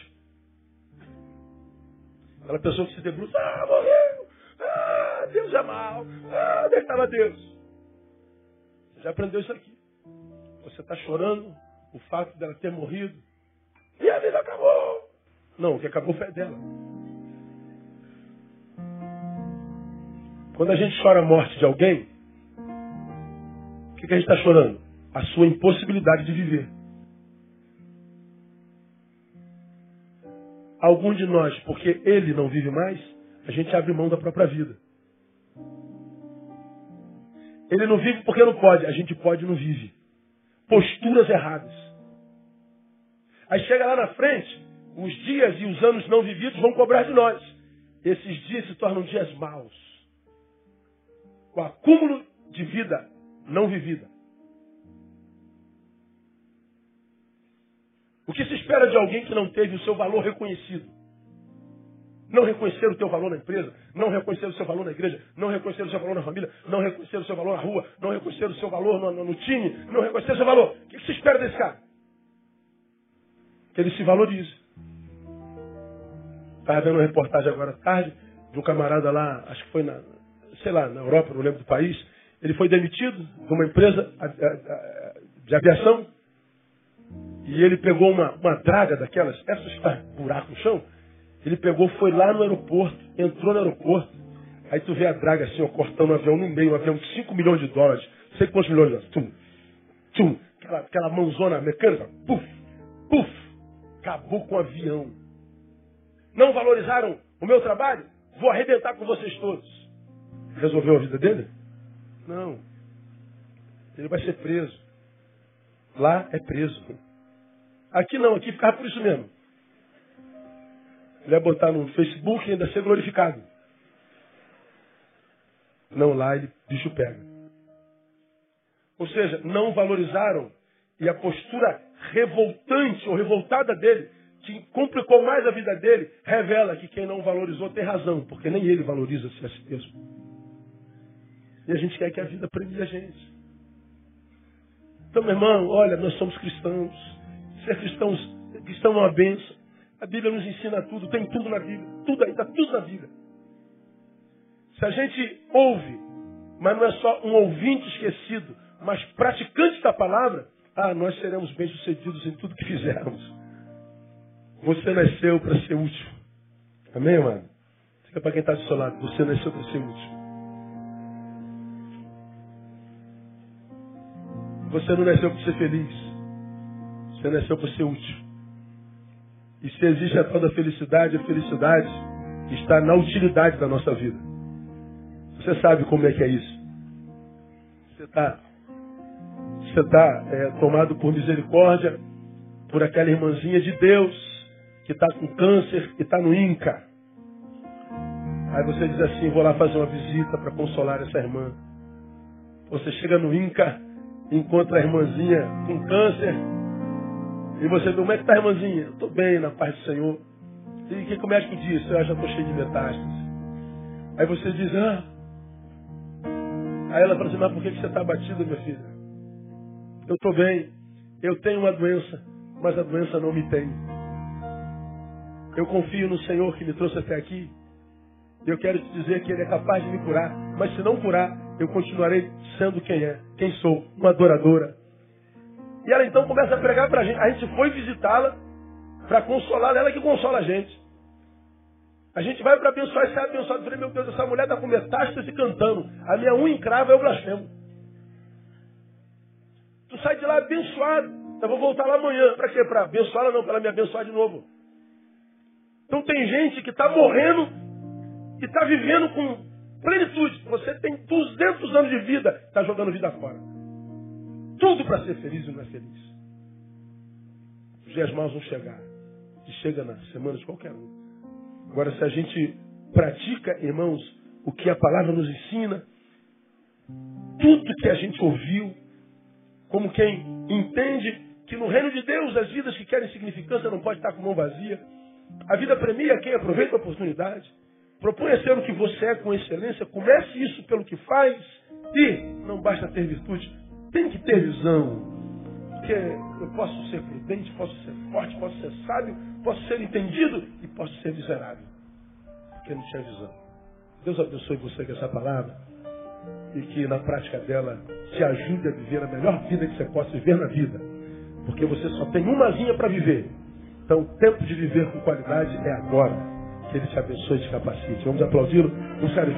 Aquela pessoa que se debruça, ah, morreu, ah, Deus é mal, ah, onde estava Deus? Você já aprendeu isso aqui. Você está chorando o fato dela ter morrido e a vida acabou. Não, o que acabou foi dela. Quando a gente chora a morte de alguém, o que, que a gente está chorando? A sua impossibilidade de viver. Algum de nós, porque ele não vive mais, a gente abre mão da própria vida. Ele não vive porque não pode, a gente pode e não vive. Posturas erradas. Aí chega lá na frente, os dias e os anos não vividos vão cobrar de nós. Esses dias se tornam dias maus. O acúmulo de vida não vivida. O que se espera de alguém que não teve o seu valor reconhecido? Não reconhecer o teu valor na empresa, não reconhecer o seu valor na igreja, não reconhecer o seu valor na família, não reconhecer o seu valor na rua, não reconhecer o seu valor no, no, no time, não reconhecer o seu valor. O que se espera desse cara? Que ele se valorize. Estava vendo uma reportagem agora tarde de um camarada lá, acho que foi na, sei lá, na Europa, não lembro do país. Ele foi demitido de uma empresa de aviação e ele pegou uma, uma draga daquelas, essas que faz buraco no chão. Ele pegou, foi lá no aeroporto, entrou no aeroporto. Aí tu vê a draga assim, ó, cortando o avião no meio, um avião de 5 milhões de dólares. Sei quantos milhões de dólares. Tum, tum, aquela, aquela mãozona mecânica, puf, puf, acabou com o avião. Não valorizaram o meu trabalho? Vou arrebentar com vocês todos. Resolveu a vida dele? Não. Ele vai ser preso. Lá é preso. Aqui não, aqui ficava por isso mesmo. Ele ia botar no Facebook e ainda ser glorificado. Não, lá ele bicho pega. Ou seja, não valorizaram e a postura revoltante ou revoltada dele, que complicou mais a vida dele, revela que quem não valorizou tem razão, porque nem ele valoriza-se a si mesmo. E a gente quer que a vida premie a gente. Então, meu irmão, olha, nós somos cristãos. Ser cristãos, cristão é uma benção. A Bíblia nos ensina tudo, tem tudo na Bíblia. Tudo aí, está tudo na Bíblia. Se a gente ouve, mas não é só um ouvinte esquecido, mas praticante da palavra, ah, nós seremos bem-sucedidos em tudo que fizermos. Você nasceu para ser útil. Amém, mano? Fica para quem está do seu lado. Você nasceu para ser útil. Você não nasceu para ser feliz. Você nasceu para ser útil. E se existe a tal da felicidade, a felicidade está na utilidade da nossa vida. Você sabe como é que é isso. Você está você tá, é, tomado por misericórdia por aquela irmãzinha de Deus que está com câncer e está no INCA. Aí você diz assim, vou lá fazer uma visita para consolar essa irmã. Você chega no INCA, encontra a irmãzinha com câncer, e você, como é que tá, irmãzinha? Eu estou bem, na paz do Senhor. E o que, que o médico disse? Eu já estou cheio de metástases. Aí você diz, ah, Aí ela falou assim, mas por que você está abatida, minha filha? Eu estou bem, eu tenho uma doença, mas a doença não me tem. Eu confio no Senhor que me trouxe até aqui. Eu quero te dizer que Ele é capaz de me curar, mas se não curar, eu continuarei sendo quem é, quem sou, uma adoradora. E ela então começa a pregar para a gente. A gente foi visitá-la para consolar ela que consola a gente. A gente vai para abençoar e sai abençoado. Eu falei, meu Deus, essa mulher está com metástase cantando. A minha unha encrava, eu blasfemo. Tu sai de lá abençoado. Eu vou voltar lá amanhã. Para quê? Para abençoá-la não, para ela me abençoar de novo. Então tem gente que está morrendo e está vivendo com plenitude. Você tem 200 anos de vida, está jogando vida fora. Tudo para ser feliz e não é feliz. Os dias maus vão chegar. E chega nas semanas de qualquer um. Agora, se a gente pratica, irmãos, o que a palavra nos ensina, tudo que a gente ouviu, como quem entende que no reino de Deus as vidas que querem significância não pode estar com mão vazia. A vida premia quem aproveita a oportunidade. Proponha ser o que você é com excelência. Comece isso pelo que faz. E não basta ter virtude, tem que ter visão. Porque eu posso ser prudente, posso ser forte, posso ser sábio, posso ser entendido e posso ser miserável. Porque não tinha visão. Deus abençoe você com essa palavra e que na prática dela te ajude a viver a melhor vida que você possa viver na vida. Porque você só tem uma linha para viver. Então, o tempo de viver com qualidade é agora. Que Ele te abençoe e te capacite. Vamos aplaudi-lo? Sério,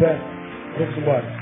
Vamos embora.